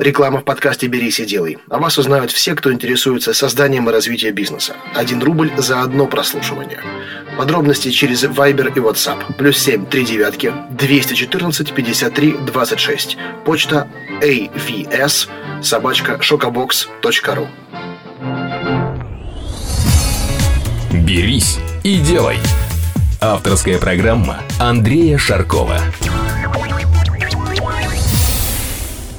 Реклама в подкасте «Берись и делай». О вас узнают все, кто интересуется созданием и развитием бизнеса. Один рубль за одно прослушивание. Подробности через Viber и WhatsApp. Плюс семь три девятки 214 53 26. Почта avs собачка шокобокс.ру «Берись и делай». Авторская программа Андрея Шаркова.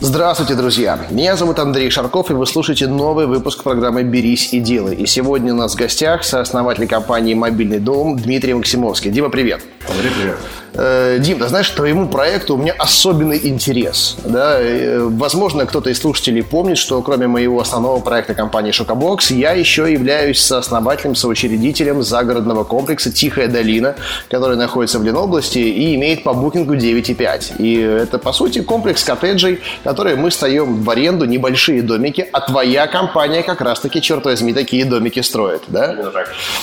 Здравствуйте, друзья! Меня зовут Андрей Шарков, и вы слушаете новый выпуск программы «Берись и делай». И сегодня у нас в гостях сооснователь компании «Мобильный дом» Дмитрий Максимовский. Дима, привет! Андрей, привет! Э, Дим, ты знаешь, твоему проекту у меня особенный интерес. Да? Э, возможно, кто-то из слушателей помнит, что кроме моего основного проекта компании Шокобокс, я еще являюсь сооснователем, соучредителем загородного комплекса «Тихая долина», который находится в Ленобласти и имеет по букингу 9,5. И это, по сути, комплекс коттеджей, которые мы стоим в аренду, небольшие домики, а твоя компания как раз-таки, черт возьми, такие домики строит. Да?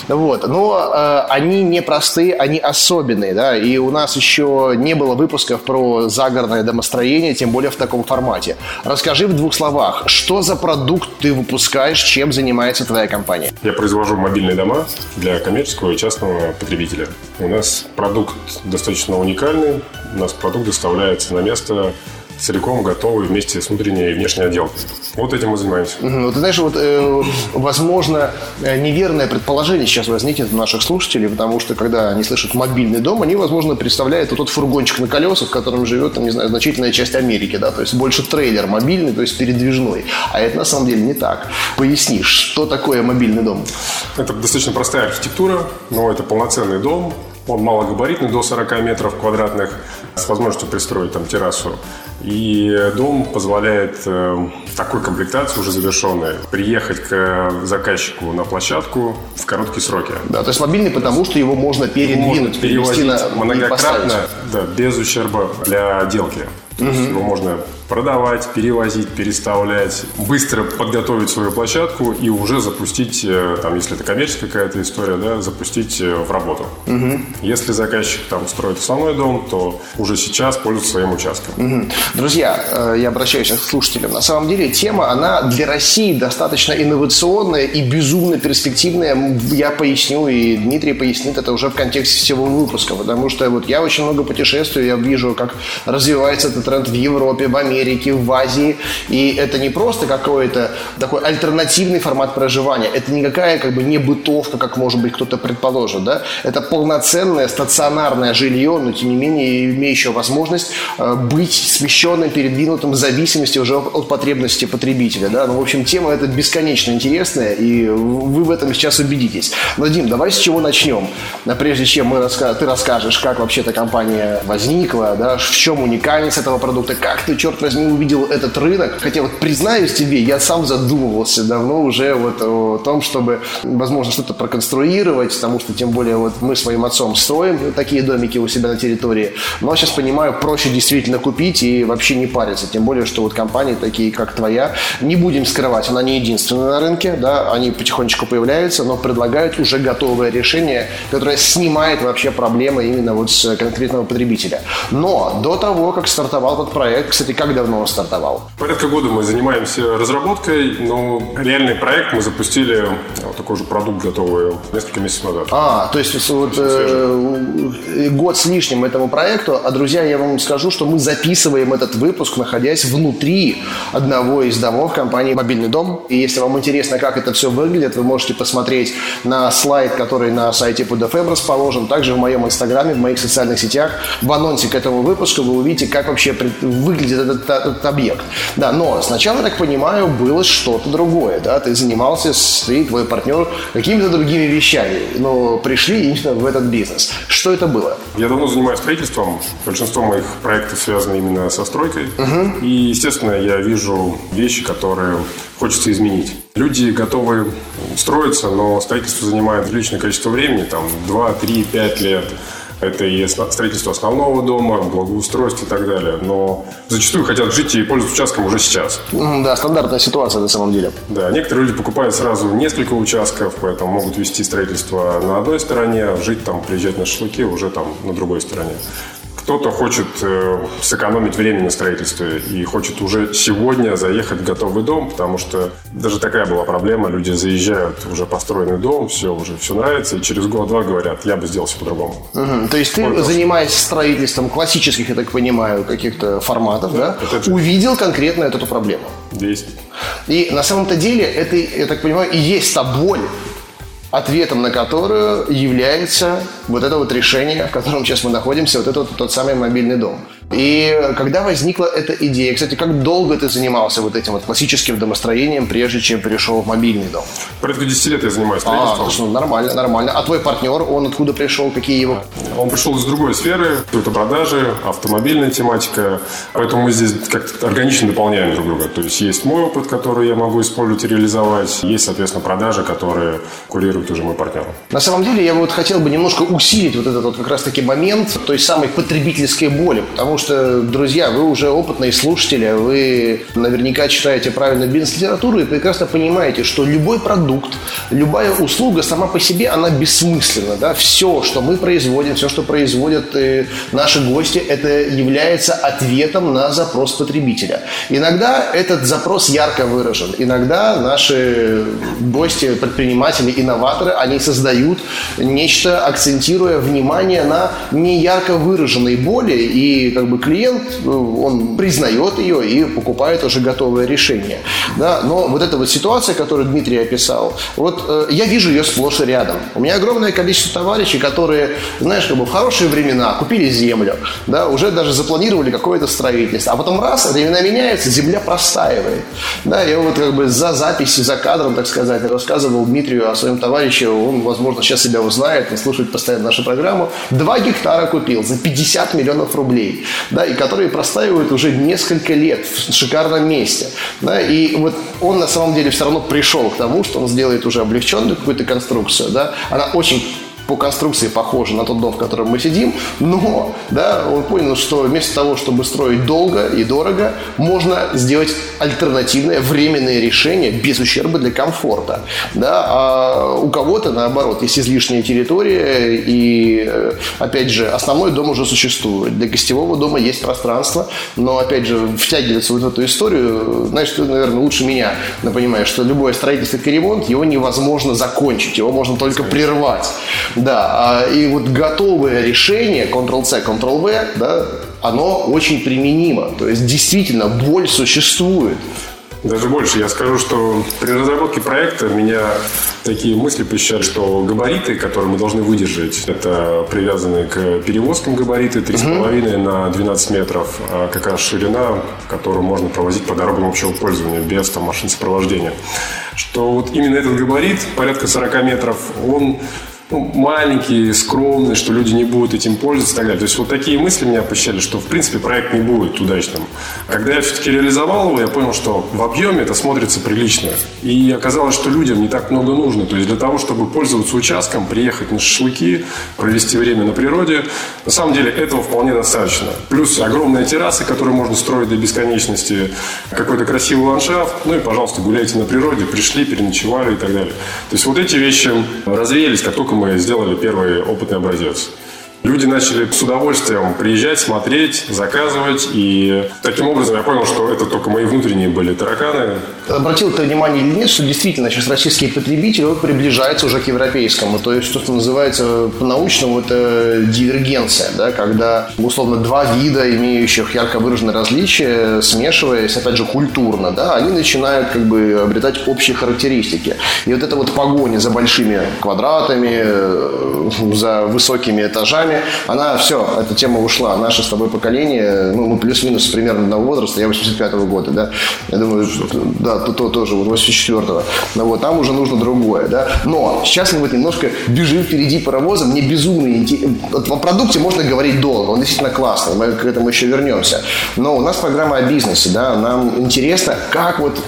Вот. Но э, они не простые, они особенные. Да? И у нас еще не было выпусков про загородное домостроение, тем более в таком формате. Расскажи в двух словах, что за продукт ты выпускаешь, чем занимается твоя компания? Я произвожу мобильные дома для коммерческого и частного потребителя. У нас продукт достаточно уникальный. У нас продукт доставляется на место целиком готовый вместе с внутренней и внешней отделкой. Вот этим мы занимаемся. Угу. Ты знаешь, вот, э, возможно, э, неверное предположение сейчас возникнет у наших слушателей, потому что, когда они слышат мобильный дом, они, возможно, представляют вот тот фургончик на колесах, в котором живет, там, не знаю, значительная часть Америки, да, то есть больше трейлер мобильный, то есть передвижной. А это на самом деле не так. Поясни, что такое мобильный дом? Это достаточно простая архитектура, но это полноценный дом, он малогабаритный, до 40 метров квадратных, с возможностью пристроить там террасу. И дом позволяет э, такой комплектации уже завершенной приехать к заказчику на площадку в короткие сроки. Да, то есть мобильный, потому что его можно передвинуть, можно перевозить на, многократно, да, без ущерба для отделки. То угу. есть его можно продавать, перевозить, переставлять, быстро подготовить свою площадку и уже запустить, э, там, если это коммерческая какая-то история, да, запустить э, в работу. Угу. Если заказчик там строит основной дом, то уже сейчас пользуется своим участком. Угу. Друзья, э, я обращаюсь к слушателям. На самом деле тема, она для России достаточно инновационная и безумно перспективная. Я поясню, и Дмитрий пояснит это уже в контексте всего выпуска, потому что вот я очень много путешествую, я вижу, как развивается этот тренд в Европе, в Америке, Америке, в Азии. И это не просто какой-то такой альтернативный формат проживания. Это никакая как бы не бытовка, как может быть кто-то предположит. Да? Это полноценное стационарное жилье, но тем не менее имеющее возможность э, быть смещенным, передвинутым в зависимости уже от потребности потребителя. Да? Ну, в общем, тема эта бесконечно интересная, и вы в этом сейчас убедитесь. Но, Дим, давай с чего начнем? Прежде чем мы раска... ты расскажешь, как вообще эта компания возникла, да, в чем уникальность этого продукта, как ты, черт возьми, увидел этот рынок. Хотя вот признаюсь тебе, я сам задумывался давно уже вот о том, чтобы, возможно, что-то проконструировать, потому что тем более вот мы своим отцом строим такие домики у себя на территории. Но сейчас понимаю, проще действительно купить и вообще не париться. Тем более, что вот компании такие, как твоя, не будем скрывать, она не единственная на рынке, да, они потихонечку появляются, но предлагают уже готовое решение, которое снимает вообще проблемы именно вот с конкретного потребителя. Но до того, как стартовал этот проект, кстати, как давно он стартовал? Порядка года мы занимаемся разработкой, но реальный проект мы запустили, вот такой же продукт готовый, несколько месяцев назад. А, то есть вот э, год с лишним этому проекту, а, друзья, я вам скажу, что мы записываем этот выпуск, находясь внутри одного из домов компании «Мобильный дом». И если вам интересно, как это все выглядит, вы можете посмотреть на слайд, который на сайте PodFM расположен, также в моем инстаграме, в моих социальных сетях. В анонсе к этому выпуску вы увидите, как вообще выглядит этот этот объект. Да, но сначала, я так понимаю, было что-то другое, да, ты занимался, ты, твой партнер, какими-то другими вещами, но пришли именно в этот бизнес. Что это было? Я давно занимаюсь строительством, большинство моих проектов связаны именно со стройкой, угу. и, естественно, я вижу вещи, которые хочется изменить. Люди готовы строиться, но строительство занимает приличное количество времени, там 2, 3, 5 лет. Это и строительство основного дома, благоустройство и так далее. Но зачастую хотят жить и пользоваться участком уже сейчас. Да, стандартная ситуация на самом деле. Да, некоторые люди покупают сразу несколько участков, поэтому могут вести строительство на одной стороне, жить там, приезжать на шашлыки уже там на другой стороне. Кто-то хочет э, сэкономить время на строительстве и хочет уже сегодня заехать в готовый дом, потому что даже такая была проблема. Люди заезжают в уже построенный дом, все уже все нравится, и через год-два говорят, я бы сделал все по-другому. Угу. То есть ты, вот, занимаясь строительством классических, я так понимаю, каких-то форматов, да, да увидел конкретно эту проблему? Есть. И на самом-то деле это, я так понимаю, и есть та боль, ответом на которую является вот это вот решение, в котором сейчас мы находимся, вот этот вот тот самый мобильный дом. И когда возникла эта идея, кстати, как долго ты занимался вот этим вот классическим домостроением, прежде чем перешел в мобильный дом? Порядка 10 лет я занимаюсь а, строительством. А, ну, нормально, нормально. А твой партнер, он откуда пришел, какие его? Он пришел из другой сферы, это продажи, автомобильная тематика, поэтому мы здесь как-то органично дополняем друг друга. То есть есть мой опыт, который я могу использовать и реализовать, есть, соответственно, продажи, которые курирует уже мой партнер. На самом деле, я вот хотел бы немножко усилить вот этот вот как раз-таки момент той самой потребительской боли, потому что что, друзья, вы уже опытные слушатели, вы наверняка читаете правильно бизнес-литературу и прекрасно понимаете, что любой продукт, любая услуга сама по себе, она бессмысленна. Да? Все, что мы производим, все, что производят э, наши гости, это является ответом на запрос потребителя. Иногда этот запрос ярко выражен. Иногда наши гости, предприниматели, инноваторы, они создают нечто, акцентируя внимание на неярко выраженной боли и как бы бы клиент, э, он признает ее и покупает уже готовое решение. Да? Но вот эта вот ситуация, которую Дмитрий описал, вот э, я вижу ее сплошь и рядом. У меня огромное количество товарищей, которые, знаешь, как бы в хорошие времена купили землю, да, уже даже запланировали какое-то строительство, а потом раз, времена меняются, земля простаивает. Да, я вот как бы за записью, за кадром, так сказать, рассказывал Дмитрию о своем товарище, он, возможно, сейчас себя узнает, он слушает постоянно нашу программу, два гектара купил за 50 миллионов рублей да, и которые простаивают уже несколько лет в шикарном месте. Да, и вот он на самом деле все равно пришел к тому, что он сделает уже облегченную какую-то конструкцию. Да, она очень по конструкции похожа на тот дом, в котором мы сидим, но да, он понял, что вместо того, чтобы строить долго и дорого, можно сделать альтернативное временное решение без ущерба для комфорта. Да? А у кого-то, наоборот, есть излишняя территория, и, э, опять же, основной дом уже существует. Для гостевого дома есть пространство, но, опять же, втягиваться вот в эту историю, знаешь, ты, наверное, лучше меня понимаешь, что любое строительство и ремонт, его невозможно закончить, его можно только прервать. Да, а, и вот готовое решение Ctrl-C, Ctrl-V, да, оно очень применимо. То есть действительно боль существует. Даже больше, я скажу, что при разработке проекта меня такие мысли посещали, что габариты, которые мы должны выдержать, это привязанные к перевозкам габариты 3,5 угу. на 12 метров, а как раз ширина, которую можно провозить по дорогам общего пользования без там, машин сопровождения. Что вот именно этот габарит, порядка 40 метров, он ну, маленький, скромный, что люди не будут этим пользоваться и так далее. То есть вот такие мысли меня посещали, что в принципе проект не будет удачным. Когда я все-таки реализовал его, я понял, что в объеме это смотрится прилично. И оказалось, что людям не так много нужно. То есть для того, чтобы пользоваться участком, приехать на шашлыки, провести время на природе, на самом деле этого вполне достаточно. Плюс огромные террасы, которые можно строить до бесконечности, какой-то красивый ландшафт, ну и, пожалуйста, гуляйте на природе, пришли, переночевали и так далее. То есть вот эти вещи развеялись, как только мы мы сделали первый опытный образец. Люди начали с удовольствием приезжать, смотреть, заказывать. И таким образом я понял, что это только мои внутренние были тараканы. Обратил ты внимание или нет, что действительно сейчас российский потребитель вот, приближается уже к европейскому. То есть, что называется по-научному, это дивергенция. Да, когда, условно, два вида, имеющих ярко выраженные различия, смешиваясь, опять же, культурно, да, они начинают как бы обретать общие характеристики. И вот эта вот погоня за большими квадратами, э, за высокими этажами, годами, она все, эта тема ушла. Наше с тобой поколение, ну, мы плюс-минус примерно одного возраста, я 85-го года, да, я думаю, да, то, то тоже, вот 84-го. Ну, вот, там уже нужно другое, да. Но сейчас мы вот немножко бежим впереди паровоза, мне безумно интересно. О продукте можно говорить долго, он действительно классный, мы к этому еще вернемся. Но у нас программа о бизнесе, да, нам интересно, как вот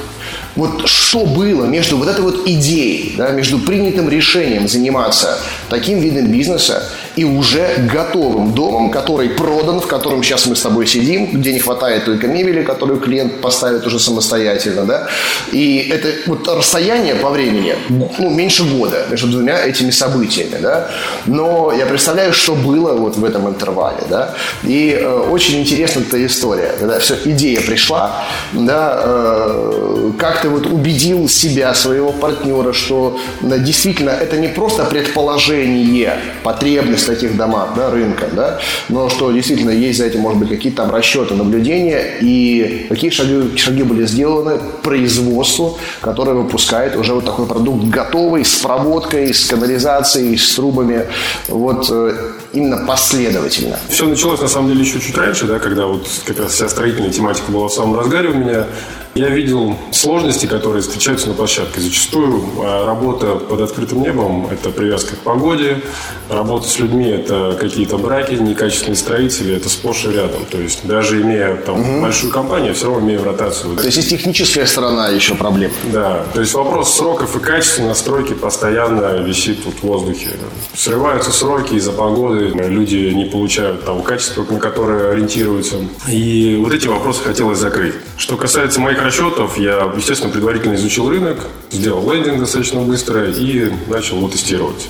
Вот что было между вот этой вот идеей, да, между принятым решением заниматься таким видом бизнеса и уже готовым домом, который продан, в котором сейчас мы с тобой сидим, где не хватает только мебели, которую клиент поставит уже самостоятельно, да, и это вот расстояние по времени, ну, меньше года между двумя этими событиями, да, но я представляю, что было вот в этом интервале, да, и э, очень интересна эта история, когда все, идея пришла, да, э, как ты вот убедил себя, своего партнера, что да, действительно это не просто предположение, потребность в таких домах, да, рынка, да, но что действительно есть за этим, может быть, какие-то там расчеты, наблюдения, и какие шаги, шаги были сделаны производству, которое выпускает уже вот такой продукт готовый, с проводкой, с канализацией, с трубами, вот э, именно последовательно. Все началось, на самом деле, еще чуть раньше, да, когда вот как раз вся строительная тематика была в самом разгаре у меня. Я видел сложности, которые встречаются на площадке. Зачастую а, работа под открытым небом – это привязка к погоде, работа с людьми – это какие-то браки, некачественные строители – это сплошь и рядом. То есть даже имея там угу. большую компанию, все равно имея ротацию. То есть есть техническая сторона еще проблем. Да, то есть вопрос сроков и качества настройки постоянно висит тут в воздухе. Срываются сроки из-за погоды, люди не получают того качества, на которое ориентируются. И вот эти вопросы хотелось закрыть. Что касается моих расчетов, я, естественно, предварительно изучил рынок, сделал лендинг достаточно быстро и начал его тестировать.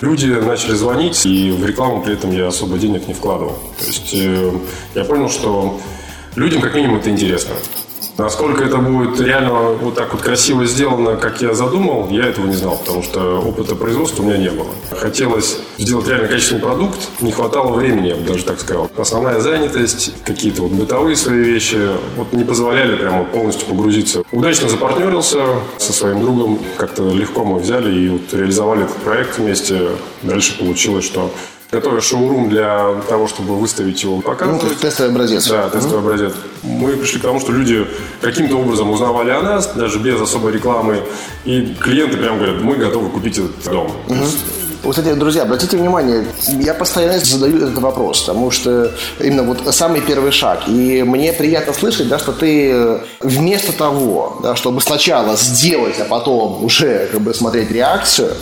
Люди начали звонить, и в рекламу при этом я особо денег не вкладывал. То есть э, я понял, что людям как минимум это интересно. Насколько это будет реально вот так вот красиво сделано, как я задумал, я этого не знал, потому что опыта производства у меня не было. Хотелось сделать реально качественный продукт, не хватало времени, я бы даже так сказал. Основная занятость, какие-то вот бытовые свои вещи, вот не позволяли прямо полностью погрузиться. Удачно запартнерился со своим другом, как-то легко мы взяли и вот реализовали этот проект вместе. Дальше получилось, что готовя шоурум для того, чтобы выставить его показывать. Ну, тестовый образец. Да, тестовый mm-hmm. образец. Мы пришли к тому, что люди каким-то образом узнавали о нас, даже без особой рекламы, и клиенты прям говорят, мы готовы купить этот дом. Mm-hmm. Вот, кстати, друзья, обратите внимание, я постоянно задаю этот вопрос, потому что именно вот самый первый шаг. И мне приятно слышать, да, что ты вместо того, да, чтобы сначала сделать, а потом уже как бы смотреть реакцию,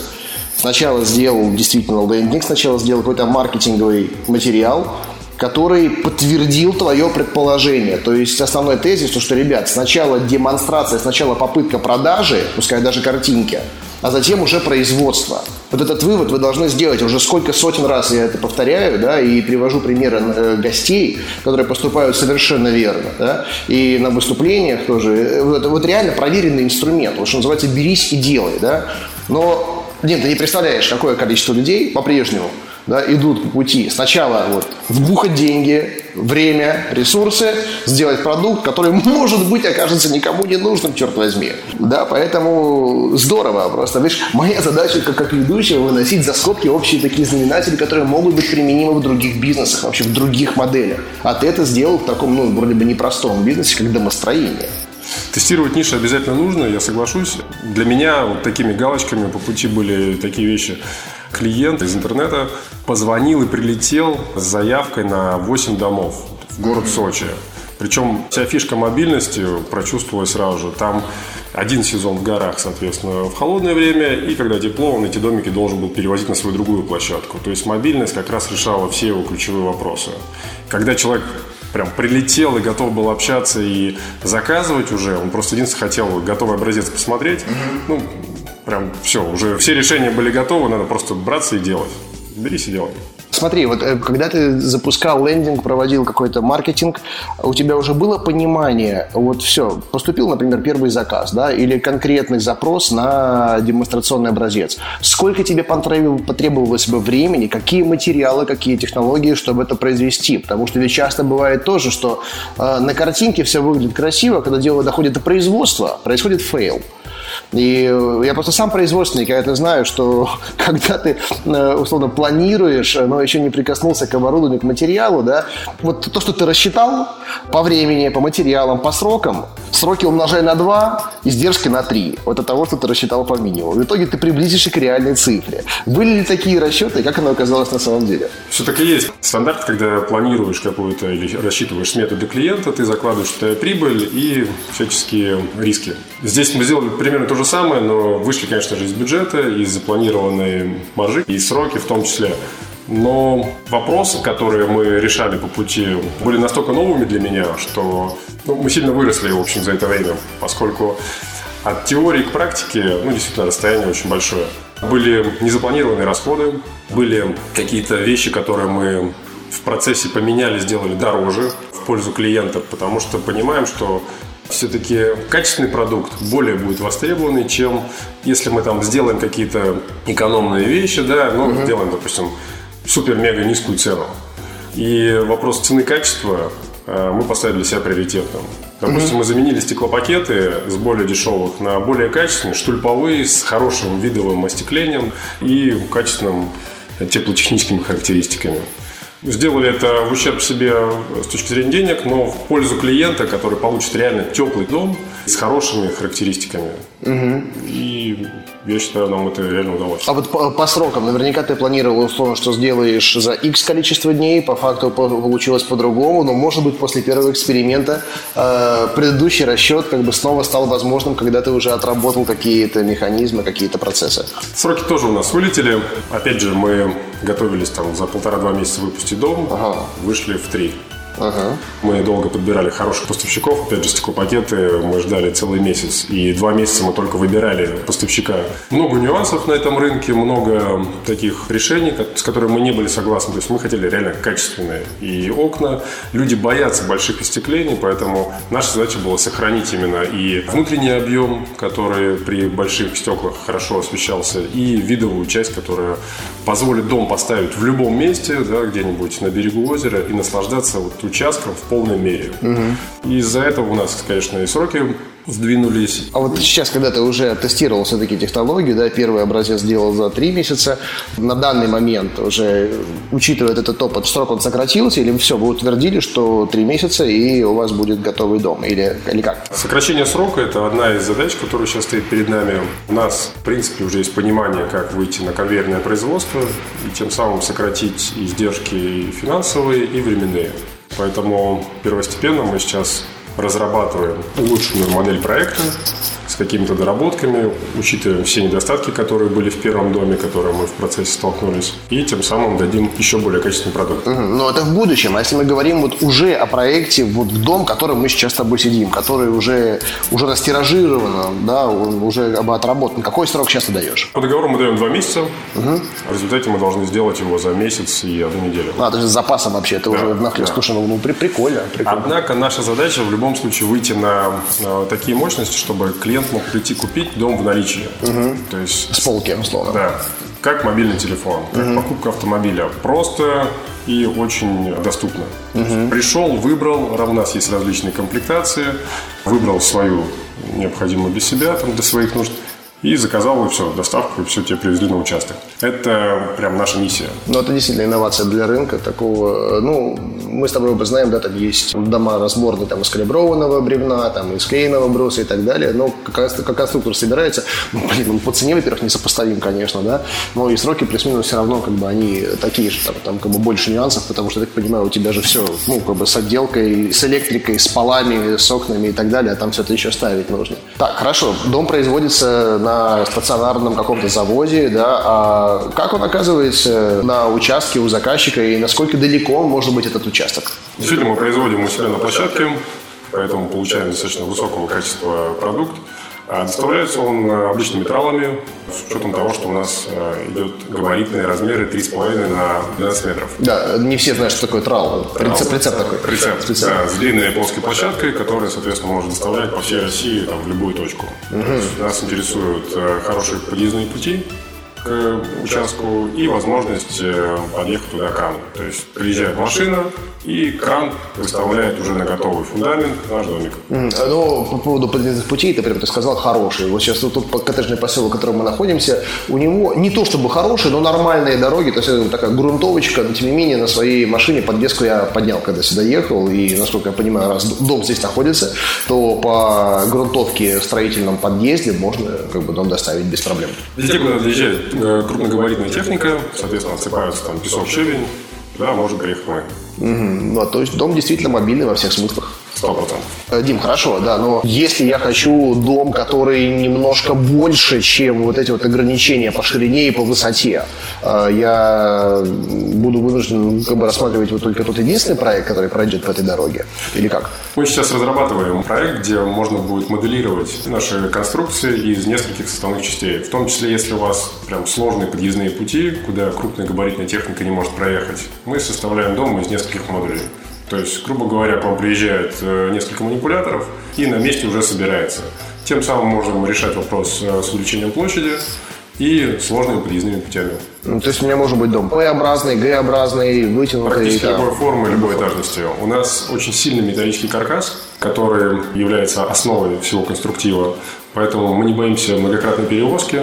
Сначала сделал действительно лендинг, сначала сделал какой-то маркетинговый материал, который подтвердил твое предположение. То есть основной тезис, то, что, ребят, сначала демонстрация, сначала попытка продажи, пускай даже картинки, а затем уже производство. Вот этот вывод вы должны сделать уже сколько сотен раз я это повторяю, да, и привожу примеры э, гостей, которые поступают совершенно верно, да, и на выступлениях тоже. Это вот реально проверенный инструмент, вот что называется «берись и делай», да. Но Дим, ты не представляешь, какое количество людей по-прежнему да, идут по пути. Сначала вот, вбухать деньги, время, ресурсы, сделать продукт, который, может быть, окажется никому не нужным, черт возьми. Да, поэтому здорово просто. Видишь, моя задача как, как ведущего выносить за скобки общие такие знаменатели, которые могут быть применимы в других бизнесах, вообще в других моделях. А ты это сделал в таком, ну, вроде бы непростом бизнесе, как домостроение. Тестировать ниши обязательно нужно, я соглашусь. Для меня вот такими галочками по пути были такие вещи. Клиент из интернета позвонил и прилетел с заявкой на 8 домов в город Сочи. Причем вся фишка мобильности прочувствовалась сразу же. Там один сезон в горах, соответственно, в холодное время, и когда тепло, он эти домики должен был перевозить на свою другую площадку. То есть мобильность как раз решала все его ключевые вопросы. Когда человек прям прилетел и готов был общаться и заказывать уже. Он просто единственное хотел готовый образец посмотреть. Ну, прям все, уже все решения были готовы, надо просто браться и делать. Берись и делай. Смотри, вот э, когда ты запускал лендинг, проводил какой-то маркетинг, у тебя уже было понимание, вот все, поступил, например, первый заказ, да, или конкретный запрос на демонстрационный образец. Сколько тебе потребовалось бы времени, какие материалы, какие технологии, чтобы это произвести? Потому что ведь часто бывает тоже, что э, на картинке все выглядит красиво, когда дело доходит до производства, происходит фейл. И я просто сам производственник, я это знаю, что когда ты, э, условно, планируешь, но еще не прикоснулся к оборудованию, к материалу, да, вот то, что ты рассчитал по времени, по материалам, по срокам, Сроки умножай на 2, издержки на 3. Вот от того, что ты рассчитал по минимуму. В итоге ты приблизишься к реальной цифре. Были ли такие расчеты, как оно оказалось на самом деле? Все так и есть. Стандарт, когда планируешь какую-то или рассчитываешь смету для клиента, ты закладываешь туда прибыль и всяческие риски. Здесь мы сделали примерно то же самое, но вышли, конечно же, из бюджета, из запланированной маржи и сроки в том числе. Но вопросы, которые мы решали по пути, были настолько новыми для меня, что ну, мы сильно выросли, в общем, за это время, поскольку от теории к практике, ну, действительно, расстояние очень большое. Были незапланированные расходы, были какие-то вещи, которые мы в процессе поменяли, сделали дороже в пользу клиента, потому что понимаем, что все-таки качественный продукт более будет востребованный, чем если мы там сделаем какие-то экономные вещи, да, ну, угу. делаем, допустим, супер-мега низкую цену. И вопрос цены-качества э, мы поставили для себя приоритетом. Допустим, mm-hmm. мы заменили стеклопакеты с более дешевых на более качественные, штульповые, с хорошим видовым остеклением и качественным теплотехническими характеристиками. Сделали это в ущерб себе с точки зрения денег, но в пользу клиента, который получит реально теплый дом с хорошими характеристиками. Угу. И я считаю, нам это реально удалось. А вот по, по срокам, наверняка ты планировал условно, что сделаешь за X количество дней, по факту получилось по-другому, но может быть после первого эксперимента э, предыдущий расчет как бы снова стал возможным, когда ты уже отработал какие-то механизмы, какие-то процессы. Сроки тоже у нас вылетели. Опять же, мы готовились там за полтора-два месяца выпустить дом, ага. вышли в три. Ага. Мы долго подбирали хороших поставщиков. Опять же, стеклопакеты мы ждали целый месяц. И два месяца мы только выбирали поставщика. Много нюансов на этом рынке, много таких решений, с которыми мы не были согласны. То есть мы хотели реально качественные и окна. Люди боятся больших остеклений, поэтому наша задача была сохранить именно и внутренний объем, который при больших стеклах хорошо освещался, и видовую часть, которая позволит дом поставить в любом месте, да, где-нибудь на берегу озера и наслаждаться вот участком в полной мере. Угу. Из-за этого у нас, конечно, и сроки сдвинулись. А вот сейчас, когда ты уже тестировал все-таки технологию, да, первый образец сделал за три месяца, на данный момент уже, учитывая этот опыт, срок он сократился, или все, вы утвердили, что три месяца и у вас будет готовый дом, или, или как? Сокращение срока – это одна из задач, которая сейчас стоит перед нами. У нас, в принципе, уже есть понимание, как выйти на конвейерное производство и тем самым сократить издержки финансовые, и временные. Поэтому первостепенно мы сейчас разрабатываем улучшенную модель проекта с какими-то доработками, учитываем все недостатки, которые были в первом доме, которые мы в процессе столкнулись, и тем самым дадим еще более качественный продукт. Угу. Но это в будущем. А если мы говорим вот уже о проекте, вот в дом, в котором мы сейчас с тобой сидим, который уже, уже растиражирован, да, уже отработан, какой срок сейчас ты даешь? По договору мы даем два месяца. Угу. В результате мы должны сделать его за месяц и одну неделю. А, то есть с запасом вообще, это да, уже нахлест. Да. Слушай, ну, ну прикольно, прикольно. Однако наша задача в любом случае выйти на, на такие мощности, чтобы клиент мог прийти купить дом в наличии. Угу. То есть... С полки, условно. Да. Как мобильный телефон, как угу. покупка автомобиля. Просто и очень доступно. Угу. Пришел, выбрал, у нас есть различные комплектации, выбрал свою необходимую для себя, там, для своих нужд – и заказал, и все, доставку, и все тебе привезли на участок. Это прям наша миссия. Ну, это действительно инновация для рынка такого. Ну, мы с тобой оба знаем, да, там есть дома разборные там из калиброванного бревна, там из клееного бруса и так далее. Но как, конструктор собирается, ну, блин, ну, по цене, во-первых, несопоставим, конечно, да, но и сроки плюс-минус все равно, как бы, они такие же, там, там, как бы, больше нюансов, потому что, я так понимаю, у тебя же все, ну, как бы, с отделкой, с электрикой, с полами, с окнами и так далее, а там все это еще ставить нужно. Так, хорошо, дом производится на стационарном каком-то заводе, да, а как он оказывается на участке у заказчика и насколько далеко может быть этот участок? Действительно, мы производим у себя на площадке, поэтому получаем достаточно высокого качества продукт. А доставляется он обычными тралами, с учетом того, что у нас э, идет габаритные размеры 3,5 на 12 метров. Да, не все знают, что такое трал. трал прицеп, прицеп такой. Прицеп, прицеп. Да, с длинной плоской площадкой, которая, соответственно, может доставлять по всей России там, в любую точку. Угу. Нас интересуют э, хорошие подъездные пути, к участку и возможность э, подъехать туда краном. То есть приезжает машина, и кран выставляет уже на готовый фундамент наш домик. Ну, по поводу подъездных путей, ты прям ты сказал хороший. Вот сейчас вот тут коттеджный поселок, в котором мы находимся, у него не то чтобы хороший, но нормальные дороги, то есть это такая грунтовочка, но тем не менее на своей машине подвеску я поднял, когда сюда ехал, и насколько я понимаю, раз дом здесь находится, то по грунтовке в строительном подъезде можно как бы дом доставить без проблем. Везде, куда заезжает э, крупногабаритная техника, соответственно, отсыпаются там песок, щебень, да, может приехать мы. Угу. Ну, а то есть дом действительно мобильный во всех смыслах. Сто процентов. Дим, хорошо, да, но если я хочу дом, который немножко больше, чем вот эти вот ограничения по ширине и по высоте, э, я буду вынужден как бы рассматривать вот только тот единственный проект, который пройдет по этой дороге? Или как? Мы сейчас разрабатываем проект, где можно будет моделировать наши конструкции из нескольких составных частей. В том числе, если у вас прям сложные подъездные пути, куда крупная габаритная техника не может проехать, мы составляем дом из нескольких модулей. То есть, грубо говоря, к вам приезжает э, несколько манипуляторов и на месте уже собирается. Тем самым можем решать вопрос э, с увеличением площади и сложными подъездными путями. Ну, то есть у меня может быть дом П-образный, Г-образный, вытянутый. Практически там. любой формы, любой этажности. У нас очень сильный металлический каркас, который является основой всего конструктива. Поэтому мы не боимся многократной перевозки.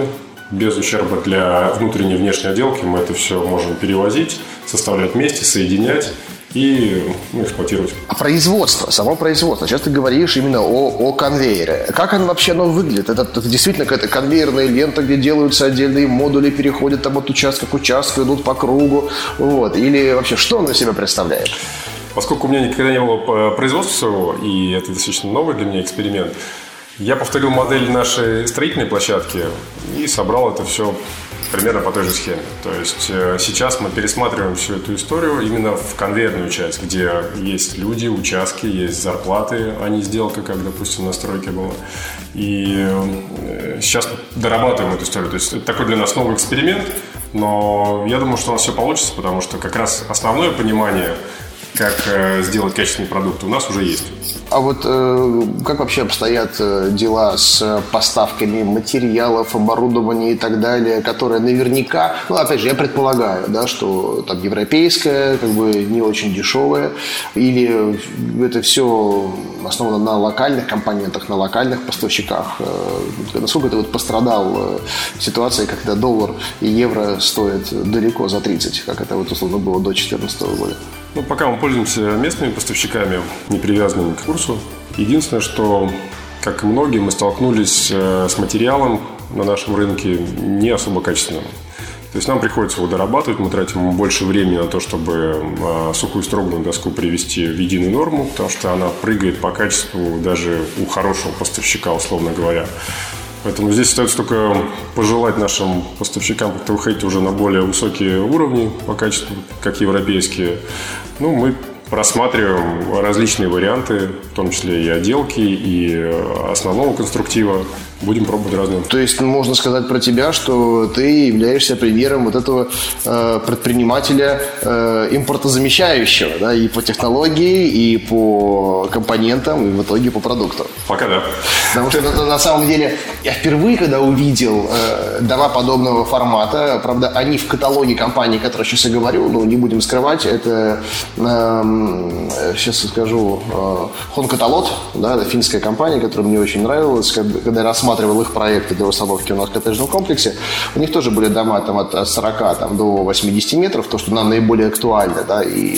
Без ущерба для внутренней и внешней отделки мы это все можем перевозить, составлять вместе, соединять и ну, эксплуатировать. А производство, само производство. Сейчас ты говоришь именно о, о конвейере. Как оно вообще оно выглядит? Это, это действительно какая-то конвейерная лента, где делаются отдельные модули, переходят там от участка к участку, идут по кругу. Вот. Или вообще что он из себя представляет? Поскольку у меня никогда не было производства своего, и это достаточно новый для меня эксперимент, я повторил модель нашей строительной площадки и собрал это все примерно по той же схеме. То есть э, сейчас мы пересматриваем всю эту историю именно в конвейерную часть, где есть люди, участки, есть зарплаты, а не сделка, как, допустим, на стройке было. И э, сейчас дорабатываем эту историю. То есть это такой для нас новый эксперимент, но я думаю, что у нас все получится, потому что как раз основное понимание как э, сделать качественный продукт, у нас уже есть. А вот э, как вообще обстоят э, дела с поставками материалов, оборудования и так далее, которые наверняка, ну, опять же, я предполагаю, да, что там европейское, как бы не очень дешевое, или это все основано на локальных компонентах, на локальных поставщиках. Насколько ты вот пострадал в ситуации, когда доллар и евро стоят далеко за 30, как это вот условно было до 2014 года? Ну, пока мы пользуемся местными поставщиками, не привязанными к курсу. Единственное, что, как и многие, мы столкнулись э, с материалом на нашем рынке не особо качественным. То есть нам приходится его дорабатывать, мы тратим больше времени на то, чтобы э, сухую строганную доску привести в единую норму, потому что она прыгает по качеству даже у хорошего поставщика, условно говоря. Поэтому здесь остается только пожелать нашим поставщикам как-то выходить уже на более высокие уровни по качеству, как европейские. Ну, мы просматриваем различные варианты, в том числе и отделки, и э, основного конструктива. Будем пробовать разные. То есть можно сказать про тебя, что ты являешься примером вот этого э, предпринимателя э, импортозамещающего, да, и по технологии, и по компонентам, и в итоге по продукту. Пока да. Потому что это, на самом деле я впервые, когда увидел э, дома подобного формата, правда, они в каталоге компании, о которой сейчас я говорю, ну, не будем скрывать, это, э, сейчас скажу, э, Хонкаталот, да, это финская компания, которая мне очень нравилась, когда я рассматривал их проекты для установки у нас в коттеджном комплексе, у них тоже были дома там, от 40 там, до 80 метров, то, что нам наиболее актуально, да, и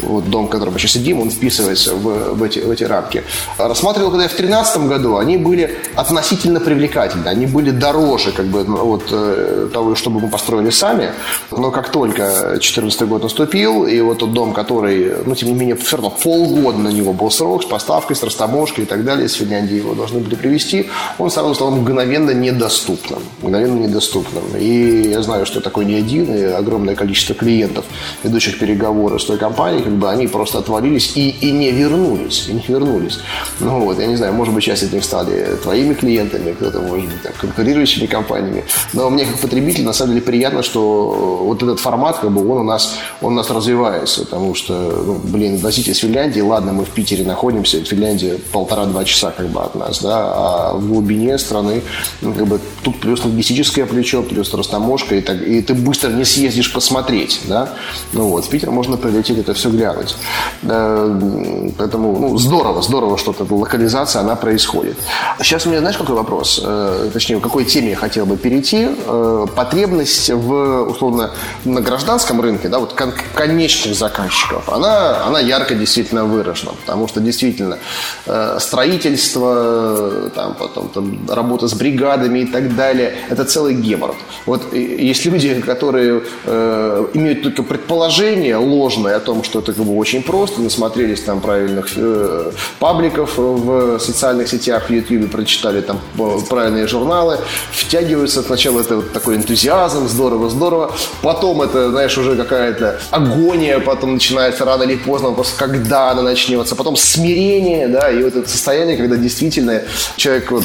вот дом, в котором мы сейчас сидим, он вписывается в, в, эти, в эти рамки. Рассматривал, когда я в 2013 году, они были относительно привлекательны, они были дороже как бы, от э, того, чтобы мы построили сами, но как только 2014 год наступил, и вот тот дом, который, ну, тем не менее, все равно полгода на него был срок с поставкой, с растаможкой и так далее, из Финляндии его должны были привезти, он сразу стал мгновенно недоступным. Мгновенно недоступным. И я знаю, что такой не один, и огромное количество клиентов, ведущих переговоры с той компанией, как бы они просто отвалились и, и не вернулись. И не вернулись. Ну вот, я не знаю, может быть, часть из них стали твоими клиентами, кто-то, может быть, там, конкурирующими компаниями. Но мне, как потребитель, на самом деле приятно, что вот этот формат, как бы, он у нас, он у нас развивается, потому что ну, блин, возите из Финляндии, ладно, мы в Питере находимся, Финляндия полтора-два часа как бы от нас, да, а в глубине страны, ну, как бы тут плюс логистическое плечо, плюс растаможка, и, так, и ты быстро не съездишь посмотреть, да, ну вот, в Питер можно прилететь это все глянуть. Поэтому, ну, здорово, здорово, что эта локализация, она происходит. Сейчас у меня, знаешь, какой вопрос? Э, точнее, в какой теме я хотел бы перейти? Э, потребность в, условно, на гражданском рынке, да, вот кон- конечных заказчиков, она, она ярко действительно выражена, потому что действительно э, строительство, там, потом там, работа с бригадами и так далее, это целый геморрот. Вот есть люди, которые э, имеют только предположение ложное о том, что это как бы очень просто, насмотрелись там правильных э, пабликов в социальных сетях, в YouTube, прочитали там э, правильные журналы, втягиваются сначала это вот такой энтузиазм, здорово, здорово, потом это, знаешь, уже какая-то агония, потом начинается рано или поздно вопрос, когда она начнется, потом смирение, да, и вот это состояние, когда действительно человек, вот,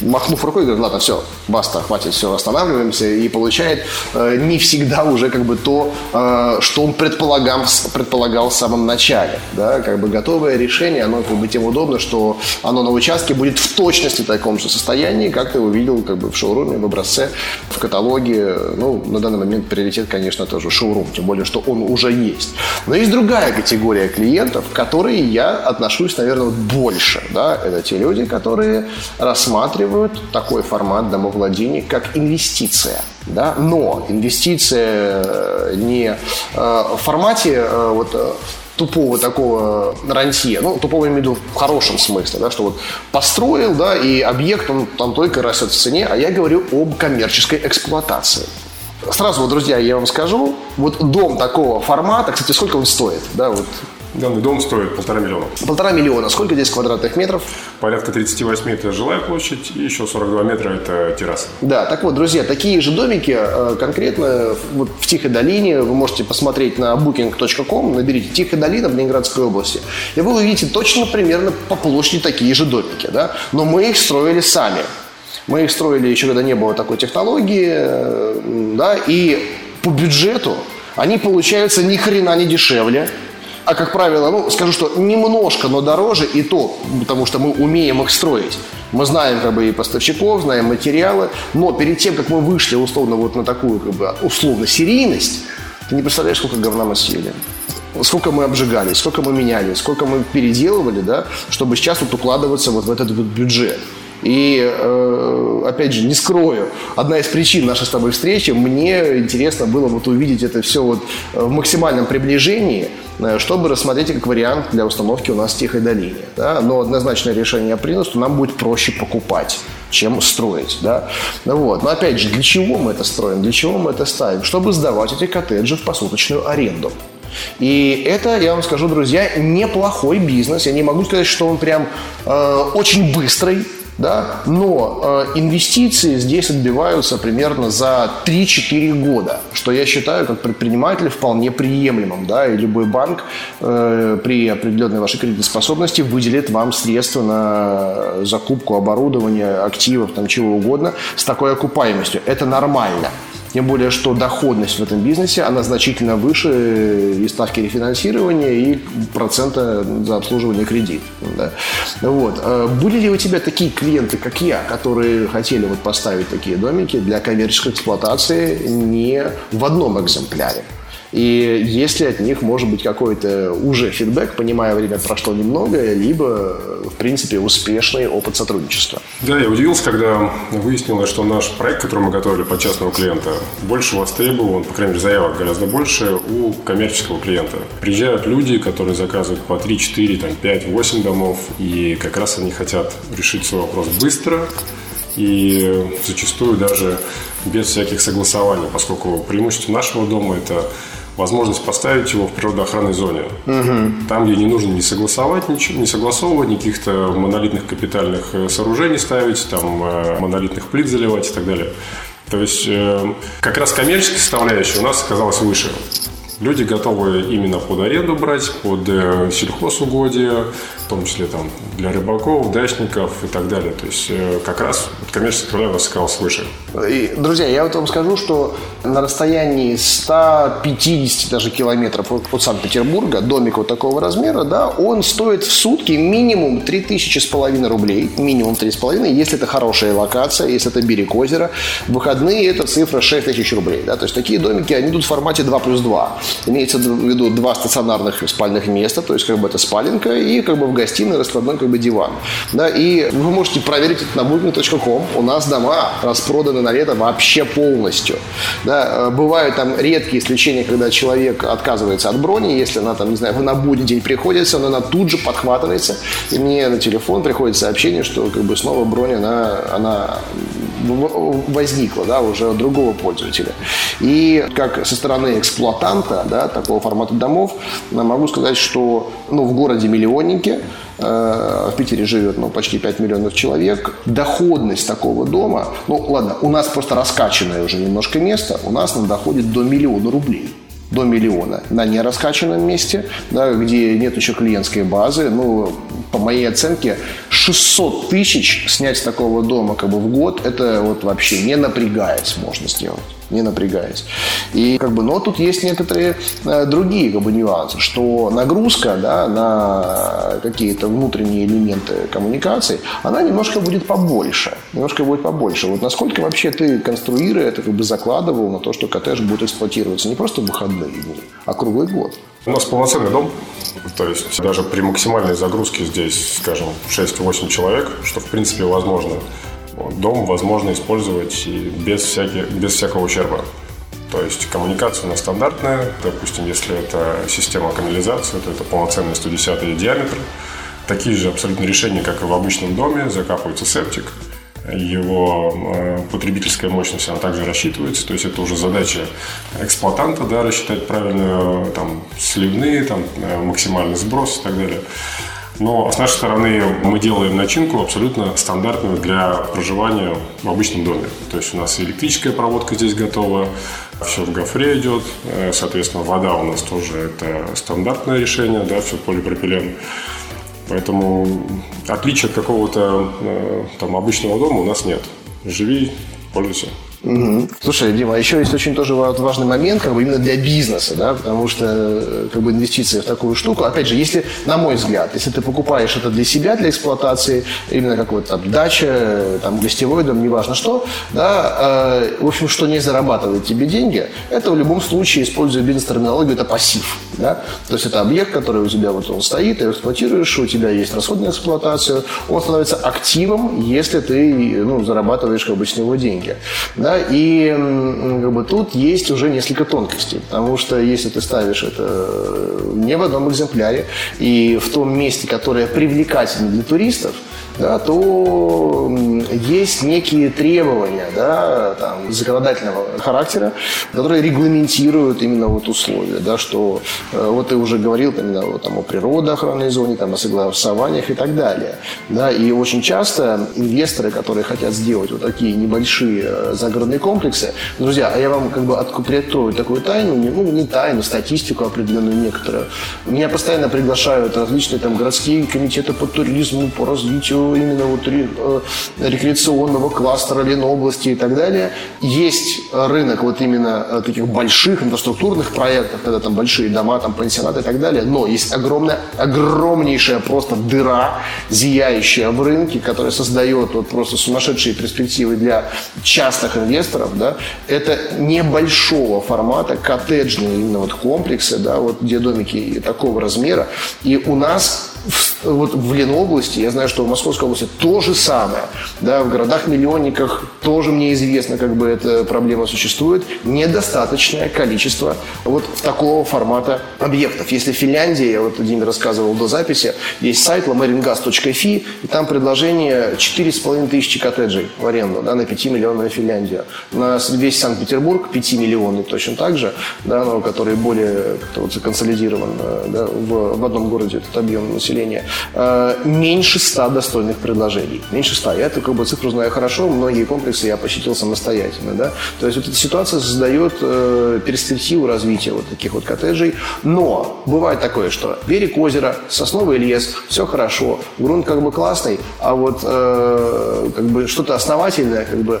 махнув рукой, говорит, ладно, все, баста, хватит, все, останавливаемся, и получает э, не всегда уже как бы то, э, что он предполагал, предполагал в самом начале, да, как бы готовое решение, оно как бы тем удобно, что оно на участке будет в точности таком же состоянии, как ты увидел как бы в шоуруме, в образце, в каталоге, ну, на данный момент приоритет, конечно, тоже шоурум, тем более, что он уже есть. Но есть другая категория клиентов, к которой я отношусь, наверное, больше, да, это те люди, которые рассматривают такой формат домовладения как инвестиция. Да? Но инвестиция э, не э, в формате э, вот, тупого такого рантье, ну, тупого имею в виду в хорошем смысле, да, что вот построил, да, и объект, он там только растет в цене, а я говорю об коммерческой эксплуатации. Сразу, вот, друзья, я вам скажу, вот дом такого формата, кстати, сколько он стоит, да, вот Данный дом стоит полтора миллиона. Полтора миллиона. Сколько здесь квадратных метров? Порядка 38 это жилая площадь, и еще 42 метра это терраса. Да, так вот, друзья, такие же домики э, конкретно вот в Тихой долине вы можете посмотреть на booking.com, наберите Тихая долина в Ленинградской области, и вы увидите точно примерно по площади такие же домики, да, но мы их строили сами. Мы их строили еще когда не было такой технологии, э, да, и по бюджету они получаются ни хрена не дешевле, а как правило, ну, скажу, что немножко, но дороже, и то, потому что мы умеем их строить. Мы знаем как бы и поставщиков, знаем материалы, но перед тем, как мы вышли условно вот на такую как бы условно серийность, ты не представляешь, сколько говна мы съели сколько мы обжигались, сколько мы меняли, сколько мы переделывали, да, чтобы сейчас вот укладываться вот в этот вот бюджет. И, э, опять же, не скрою, одна из причин нашей с тобой встречи, мне интересно было вот увидеть это все вот в максимальном приближении, э, чтобы рассмотреть как вариант для установки у нас в Тихой долине. Да? Но однозначное решение принято, что нам будет проще покупать чем строить. Да? Ну вот. Но опять же, для чего мы это строим, для чего мы это ставим? Чтобы сдавать эти коттеджи в посуточную аренду. И это, я вам скажу, друзья, неплохой бизнес. Я не могу сказать, что он прям э, очень быстрый, да? Но э, инвестиции здесь отбиваются примерно за 3-4 года, что я считаю как предприниматель вполне приемлемым. Да? И любой банк э, при определенной вашей кредитной способности выделит вам средства на закупку оборудования, активов, там, чего угодно с такой окупаемостью. Это нормально. Тем более, что доходность в этом бизнесе, она значительно выше и ставки рефинансирования, и процента за обслуживание кредита. Да. Вот. А были ли у тебя такие клиенты, как я, которые хотели вот поставить такие домики для коммерческой эксплуатации не в одном экземпляре? И если от них может быть какой-то уже фидбэк, понимая, время прошло немного, либо, в принципе, успешный опыт сотрудничества. Да, я удивился, когда выяснилось, что наш проект, который мы готовили под частного клиента, больше востребован, по крайней мере, заявок гораздо больше у коммерческого клиента. Приезжают люди, которые заказывают по 3, 4, там, 5, 8 домов, и как раз они хотят решить свой вопрос быстро, и зачастую даже без всяких согласований, поскольку преимущество нашего дома – это возможность поставить его в природоохранной зоне. Угу. Там, где не нужно не согласовать ничего, не согласовывать, никаких-то монолитных капитальных э, сооружений ставить, там э, монолитных плит заливать и так далее. То есть э, как раз коммерческая составляющая у нас оказалась выше. Люди готовы именно под аренду брать, под сельхозугодие, в том числе там для рыбаков, дачников и так далее. То есть э, как раз коммерческая составляющая оказалась выше. И, друзья, я вот вам скажу, что на расстоянии 150 даже километров от, от Санкт-Петербурга домик вот такого размера, да, он стоит в сутки минимум 3000 с половиной рублей, минимум 3,5, если это хорошая локация, если это берег озера. В выходные это цифра 6 тысяч рублей. Да? То есть такие домики, они идут в формате 2 плюс 2. Имеется в виду два стационарных спальных места, то есть как бы это спаленка и как бы гостиной раскладной как бы диван. Да? И вы можете проверить это на booking.com. У нас дома распроданы на лето вообще полностью. Да? Бывают там редкие исключения, когда человек отказывается от брони, если она там, не знаю, на будний день приходится, но она тут же подхватывается, и мне на телефон приходит сообщение, что как бы снова броня, она, она возникла, да, уже у другого пользователя. И как со стороны эксплуатанта, да, такого формата домов, могу сказать, что ну, в городе миллионники, э, в Питере живет ну, почти 5 миллионов человек. Доходность такого дома, ну ладно, у нас просто раскачанное уже немножко место, у нас она доходит до миллиона рублей до миллиона на нераскачанном месте, да, где нет еще клиентской базы. Ну, по моей оценке, 600 тысяч снять с такого дома как бы в год, это вот вообще не напрягаясь можно сделать не напрягаясь. И как бы, но тут есть некоторые э, другие как бы, нюансы, что нагрузка да, на какие-то внутренние элементы коммуникации, она немножко будет побольше. Немножко будет побольше. Вот насколько вообще ты, конструируя это, как бы закладывал на то, что коттедж будет эксплуатироваться не просто в выходные дни, а круглый год. У нас полноценный дом, то есть даже при максимальной загрузке здесь, скажем, 6-8 человек, что в принципе возможно, дом возможно использовать и без, всяких, без всякого ущерба. То есть коммуникация у нас стандартная. Допустим, если это система канализации, то это полноценный 110 диаметр. Такие же абсолютно решения, как и в обычном доме. Закапывается септик. Его э, потребительская мощность, она также рассчитывается. То есть это уже задача эксплуатанта, да, рассчитать правильно там, сливные, там, э, максимальный сброс и так далее. Но с нашей стороны мы делаем начинку абсолютно стандартную для проживания в обычном доме. То есть у нас электрическая проводка здесь готова, все в гофре идет, э, соответственно, вода у нас тоже это стандартное решение, да, все полипропилен. Поэтому отличия от какого-то э, там обычного дома у нас нет. Живи, пользуйся. Угу. Слушай, Дима, а еще есть очень тоже важный момент, как бы именно для бизнеса, да, потому что э, как бы инвестиции в такую штуку, опять же, если, на мой взгляд, если ты покупаешь это для себя, для эксплуатации, именно какой-то там дача, там гостевой дом, неважно что, да, э, в общем, что не зарабатывает тебе деньги, это в любом случае, используя бизнес-терминологию, это пассив, да, то есть это объект, который у тебя вот он стоит, ты эксплуатируешь, у тебя есть расходная эксплуатация, он становится активом, если ты, ну, зарабатываешь как бы с него деньги, да, и как бы, тут есть уже несколько тонкостей, потому что если ты ставишь это э, не в одном экземпляре и в том месте, которое привлекательно для туристов, да, то есть некие требования да, там, законодательного характера, которые регламентируют именно вот условия, да, что э, вот ты уже говорил там, именно, вот, там, о природоохранной зоне, там, о согласованиях и так далее. Да, и очень часто инвесторы, которые хотят сделать вот такие небольшие э, загородные комплексы, друзья, а я вам как бы приоткрою такую тайну, ну не тайну, статистику определенную некоторую. Меня постоянно приглашают различные там городские комитеты по туризму, по развитию именно вот э, рекреационного кластера Ленобласти и так далее. Есть рынок вот именно э, таких больших инфраструктурных проектов, когда там большие дома, там пансионаты и так далее, но есть огромная, огромнейшая просто дыра, зияющая в рынке, которая создает вот просто сумасшедшие перспективы для частных инвесторов, да, это небольшого формата, коттеджные именно вот комплексы, да, вот где домики такого размера, и у нас вот в Ленобласти, я знаю, что в Московской области то же самое. Да, в городах-миллионниках тоже мне известно, как бы эта проблема существует. Недостаточное количество вот такого формата объектов. Если в Финляндии, я вот Диме рассказывал до записи, есть сайт lameringas.fi, и там предложение 4,5 тысячи коттеджей в аренду да, на 5 миллионную Финляндию. На весь Санкт-Петербург 5 миллионный точно так же, да, но который более вот, законсолидирован да, в, в одном городе этот объем населения населения, э, меньше 100 достойных предложений. Меньше 100. Я эту как бы, цифру знаю хорошо, многие комплексы я посетил самостоятельно. Да? То есть вот эта ситуация создает э, перспективу развития вот таких вот коттеджей. Но бывает такое, что берег озера, сосновый лес, все хорошо, грунт как бы классный, а вот э, как бы что-то основательное как бы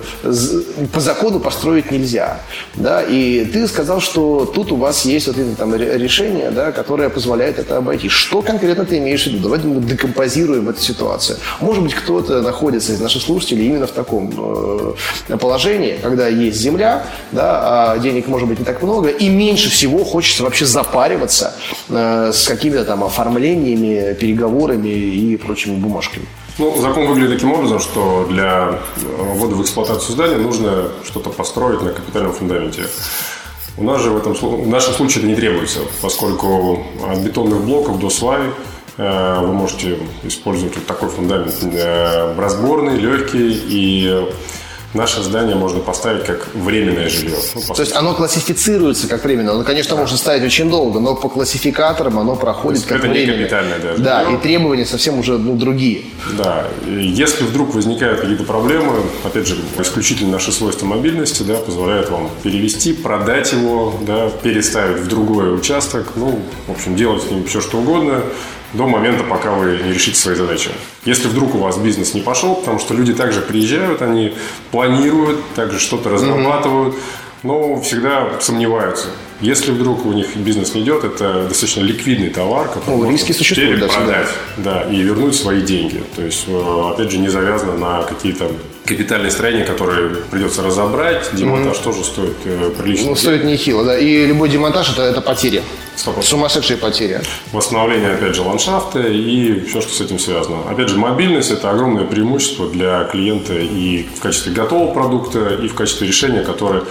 по закону построить нельзя. Да? И ты сказал, что тут у вас есть вот это там решение, да, которое позволяет это обойти. Что конкретно ты имеешь виду? Давайте мы декомпозируем эту ситуацию. Может быть, кто-то находится из наших слушателей именно в таком э, положении, когда есть земля, да, а денег может быть не так много, и меньше всего хочется вообще запариваться э, с какими-то там оформлениями, переговорами и прочими бумажками. Ну, закон выглядит таким образом, что для ввода в эксплуатацию здания нужно что-то построить на капитальном фундаменте. У нас же в, этом, в нашем случае это не требуется, поскольку от бетонных блоков до э, вы можете использовать вот такой фундамент э, разборный, легкий и наше здание можно поставить как временное жилье. Ну, То есть оно классифицируется как временное. Оно, конечно, да. можно ставить очень долго, но по классификаторам оно проходит как это временное. Это не капитальное даже. Да, и требования совсем уже ну, другие. Да. И если вдруг возникают какие-то проблемы, опять же, исключительно наши свойства мобильности да, позволяют вам перевести, продать его, да, переставить в другой участок, ну, в общем, делать с ним все, что угодно, до момента, пока вы не решите свои задачи. Если вдруг у вас бизнес не пошел, потому что люди также приезжают, они планируют, также что-то разрабатывают, но всегда сомневаются. Если вдруг у них бизнес не идет, это достаточно ликвидный товар, который ну, риски существуют, да, продать, да, и вернуть свои деньги. То есть, э, опять же, не завязано на какие-то капитальные строения, которые придется разобрать. Демонтаж mm-hmm. тоже стоит э, прилично. Ну, стоит нехило, да. И любой демонтаж это, это потеря. 100%. Сумасшедшие потери. Восстановление, опять же, ландшафта и все, что с этим связано. Опять же, мобильность – это огромное преимущество для клиента и в качестве готового продукта, и в качестве решения, которое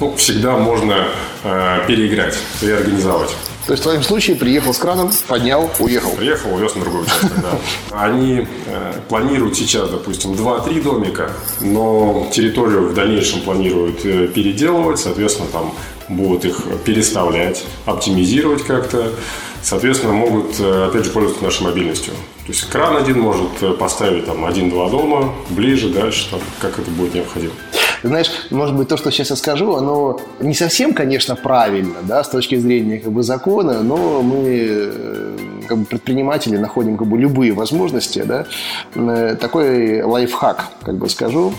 ну, всегда можно э, переиграть, реорганизовать. То есть в твоем случае приехал с краном, поднял, уехал. Приехал, увез на другой участок, да. Они э, планируют сейчас, допустим, 2-3 домика, но территорию в дальнейшем планируют э, переделывать, соответственно, там будут их переставлять, оптимизировать как-то. Соответственно, могут, э, опять же, пользоваться нашей мобильностью. То есть кран один может э, поставить там один-два дома, ближе, дальше, там, как это будет необходимо. Знаешь, может быть, то, что сейчас я скажу, оно не совсем, конечно, правильно, да, с точки зрения как бы закона, но мы э, как бы предприниматели находим как бы любые возможности, да. Э, такой лайфхак, как бы скажу.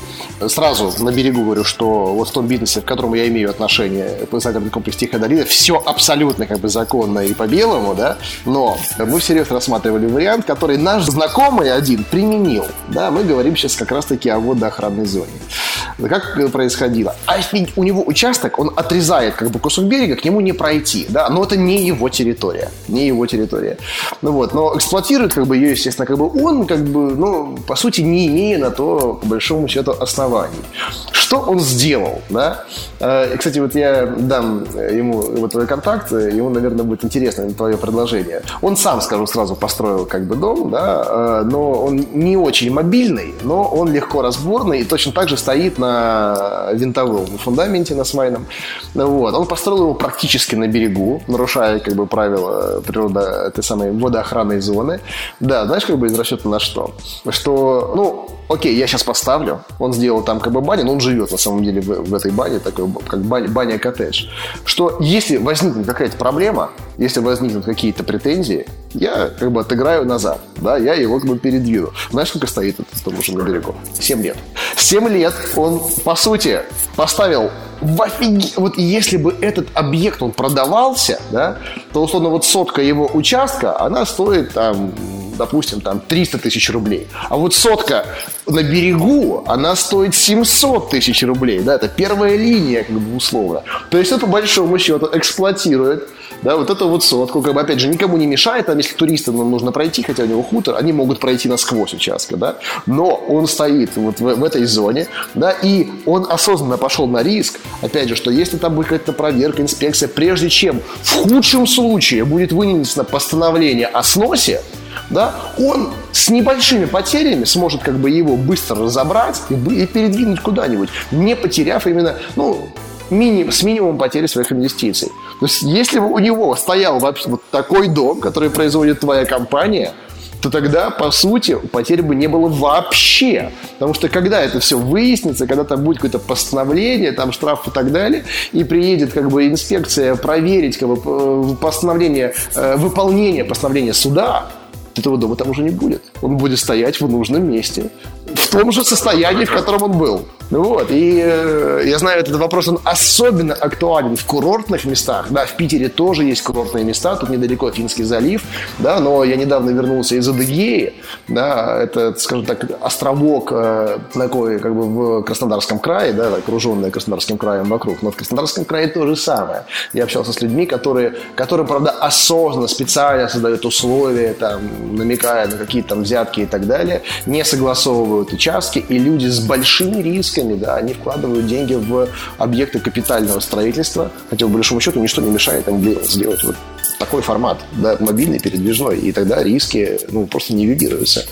Сразу на берегу говорю, что вот в том бизнесе, к которому я имею отношение, загородный комплекс Тихая долина, все абсолютно как бы законно и по белому, да, но мы всерьез рассматривали вариант, который наш знакомый один применил, да, мы говорим сейчас как раз-таки о водоохранной зоне. Как происходило? А у него участок, он отрезает как бы кусок берега, к нему не пройти, да, но это не его территория, не его территория. Ну вот, но эксплуатирует как бы ее, естественно, как бы он, как бы, ну, по сути, не имея на то, по большому счету, оснований. Что он сделал, да? Э, кстати, вот я дам ему вот твой контакт, ему, наверное, будет интересно твое предложение. Он сам, скажу сразу, построил как бы дом, да, э, но он не очень мобильный, но он легко разборный и точно так же стоит на винтовом фундаменте, на свайном. Вот. Он построил его практически на берегу, нарушая как бы правила природа этой самой водоохранной зоны. Да, знаешь, как бы из расчета на что? Что, ну, окей, я сейчас поставлю, он сделал там как бы баню, но он живет на самом деле в, в этой бане, такой как баня, баня-коттедж. Что если возникнет какая-то проблема, если возникнут какие-то претензии, я как бы отыграю назад, да, я его как бы передвину. Знаешь, сколько стоит этот дом уже на берегу? Семь лет. Семь лет он, по сути, поставил в офиг... Вот если бы этот объект, он продавался, да, то, условно, вот сотка его участка, она стоит там допустим, там 300 тысяч рублей. А вот сотка на берегу, она стоит 700 тысяч рублей. Да, это первая линия, как бы условно. То есть это по большому счету эксплуатирует да, вот эту вот сотку, как бы, опять же, никому не мешает, там, если туристам нужно пройти, хотя у него хутор, они могут пройти насквозь участка, да, но он стоит вот в, в этой зоне, да, и он осознанно пошел на риск, опять же, что если там будет какая-то проверка, инспекция, прежде чем в худшем случае будет вынесено постановление о сносе, да, он с небольшими потерями сможет как бы его быстро разобрать и, передвинуть куда-нибудь, не потеряв именно, ну, мини, с минимумом потери своих инвестиций. То есть, если бы у него стоял вообще вот такой дом, который производит твоя компания, то тогда, по сути, потерь бы не было вообще. Потому что когда это все выяснится, когда там будет какое-то постановление, там штраф и так далее, и приедет как бы инспекция проверить как бы, постановление, э, выполнение постановления суда, этого дома там уже не будет. Он будет стоять в нужном месте, в том же состоянии, в котором он был. Ну вот, и э, я знаю, этот вопрос, он особенно актуален в курортных местах. Да, в Питере тоже есть курортные места, тут недалеко Финский залив, да, но я недавно вернулся из Адыгеи, да, это, скажем так, островок э, такой, как бы в Краснодарском крае, да, окруженный Краснодарским краем вокруг, но в Краснодарском крае то же самое. Я общался с людьми, которые, которые, правда, осознанно, специально создают условия, там, намекая на какие-то там взятки и так далее, не согласовывают участки, и люди с большими рисками, да, они вкладывают деньги в объекты капитального строительства, хотя, по большому счету, ничто не мешает им сделать вот такой формат, да, мобильный, передвижной, и тогда риски, ну, просто нивелируются.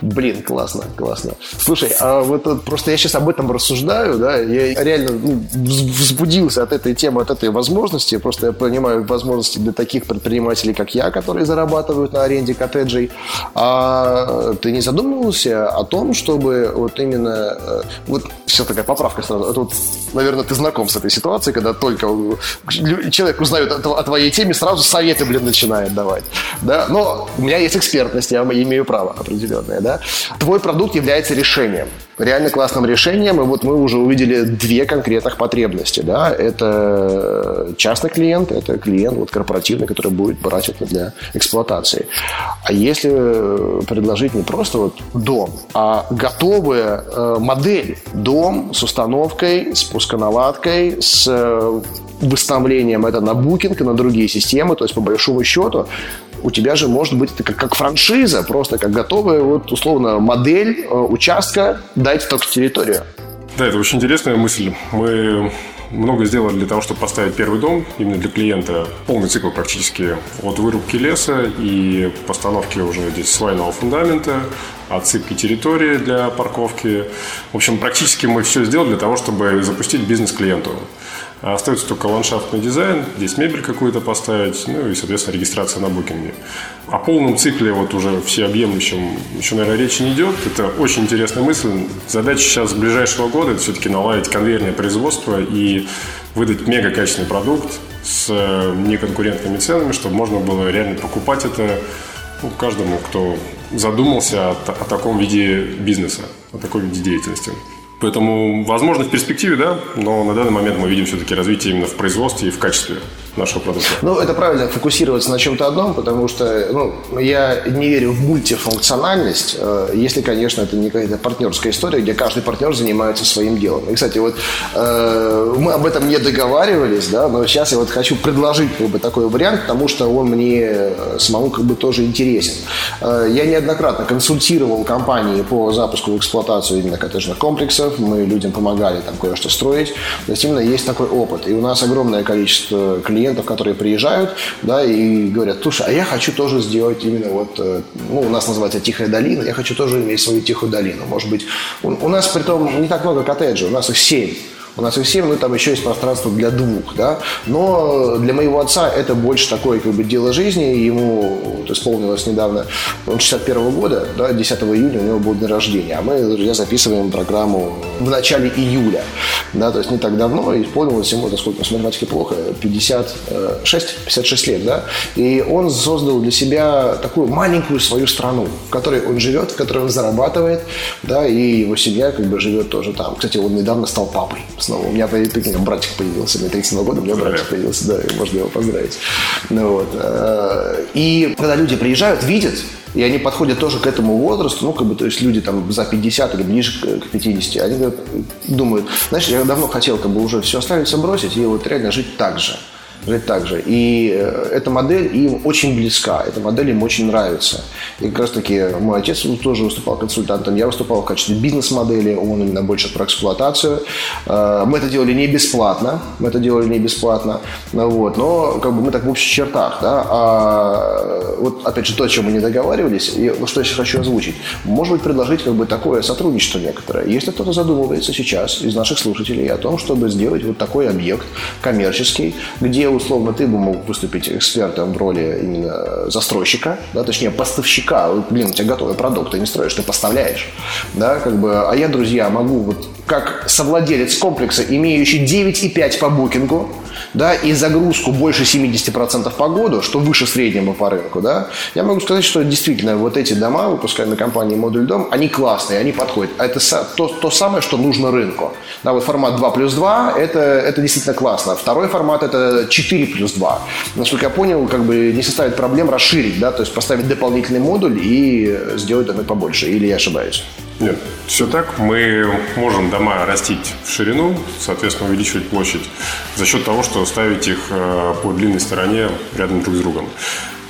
Блин, классно, классно. Слушай, а вот просто я сейчас об этом рассуждаю, да, я реально ну, взбудился от этой темы, от этой возможности, просто я понимаю возможности для таких предпринимателей, как я, которые зарабатывают на аренде коттеджей, а ты не задумывался о том, чтобы вот именно, э, вот все такая поправка сразу, вот, наверное, ты знаком с этой ситуацией, когда только человек узнает о твоей теме, сразу советы, блин, начинает давать. Да? Но у меня есть экспертность, я имею право определенное. Да? Твой продукт является решением реально классным решением. И вот мы уже увидели две конкретных потребности. Да? Это частный клиент, это клиент вот, корпоративный, который будет брать это для эксплуатации. А если предложить не просто вот дом, а готовая э, модель, дом с установкой, с пусконаладкой, с э, выставлением это на букинг и на другие системы, то есть по большому счету у тебя же может быть это как, как франшиза, просто как готовая вот условно модель э, участка, дать только территорию. Да, это очень интересная мысль. Мы много сделали для того, чтобы поставить первый дом именно для клиента. Полный цикл практически от вырубки леса и постановки уже здесь свайного фундамента, отсыпки территории для парковки. В общем, практически мы все сделали для того, чтобы запустить бизнес клиенту. А остается только ландшафтный дизайн, здесь мебель какую-то поставить, ну и, соответственно, регистрация на букинге. О полном цикле вот уже всеобъемлющем еще, наверное, речи не идет. Это очень интересная мысль. Задача сейчас ближайшего года – это все-таки наладить конвейерное производство и выдать мега качественный продукт с э, неконкурентными ценами, чтобы можно было реально покупать это ну, каждому, кто задумался о, о таком виде бизнеса, о такой виде деятельности. Поэтому, возможно, в перспективе, да, но на данный момент мы видим все-таки развитие именно в производстве и в качестве нашего продукта. Ну, это правильно, фокусироваться на чем-то одном, потому что ну, я не верю в мультифункциональность, э, если, конечно, это не какая-то партнерская история, где каждый партнер занимается своим делом. И, кстати, вот э, мы об этом не договаривались, да, но сейчас я вот хочу предложить как бы, такой вариант, потому что он мне э, самому как бы тоже интересен. Я неоднократно консультировал компании по запуску в эксплуатацию именно коттеджных комплексов, мы людям помогали там кое-что строить, то есть именно есть такой опыт. И у нас огромное количество клиентов, клиентов, которые приезжают, да, и говорят, слушай, а я хочу тоже сделать именно вот, э, ну, у нас называется Тихая долина, я хочу тоже иметь свою Тихую долину. Может быть, у, у нас при том не так много коттеджей, у нас их семь. У нас их 7, ну там еще есть пространство для двух, да. Но для моего отца это больше такое как бы дело жизни. Ему вот, исполнилось недавно, он 61 -го года, да, 10 июня у него был день рождения. А мы, друзья, записываем программу в начале июля, да, то есть не так давно. Исполнилось ему, насколько с математикой плохо, 56, 56 лет, да. И он создал для себя такую маленькую свою страну, в которой он живет, в которой он зарабатывает, да, и его семья как бы живет тоже там. Кстати, он недавно стал папой снова. У меня, прикинь, братик появился, мне 32 года, у меня братик появился, да, можно его поздравить. Ну, вот. Э, и когда люди приезжают, видят, и они подходят тоже к этому возрасту, ну, как бы, то есть люди там за 50 или ближе к 50, они думают, знаешь, я давно хотел как бы уже все оставить, бросить и вот реально жить так же жить так же. И э, эта модель им очень близка, эта модель им очень нравится. И как раз таки мой отец тоже выступал консультантом, я выступал в качестве бизнес-модели, он именно больше про эксплуатацию. Э, мы это делали не бесплатно, мы это делали не бесплатно, вот, но как бы мы так в общих чертах, да. А вот опять же то, о чем мы не договаривались, и что я сейчас хочу озвучить. Может быть, предложить как бы такое сотрудничество некоторое. Если кто-то задумывается сейчас из наших слушателей о том, чтобы сделать вот такой объект коммерческий, где условно, ты бы мог выступить экспертом в роли именно застройщика, да, точнее, поставщика. Блин, у тебя готовый продукт, ты не строишь, ты поставляешь. Да, как бы, а я, друзья, могу вот как совладелец комплекса, имеющий 9,5 по букингу, да, и загрузку больше 70% по году, что выше среднего по рынку, да, я могу сказать, что действительно вот эти дома, выпускаемые компанией Модуль Дом, они классные, они подходят. А это то, то самое, что нужно рынку. Да, вот формат 2 плюс 2, это, это действительно классно. Второй формат – это 4 плюс 2. Насколько я понял, как бы не составит проблем расширить, да, то есть поставить дополнительный модуль и сделать домы побольше. Или я ошибаюсь? Нет, все так. Мы можем дома растить в ширину, соответственно, увеличивать площадь за счет того, что ставить их э, по длинной стороне рядом друг с другом.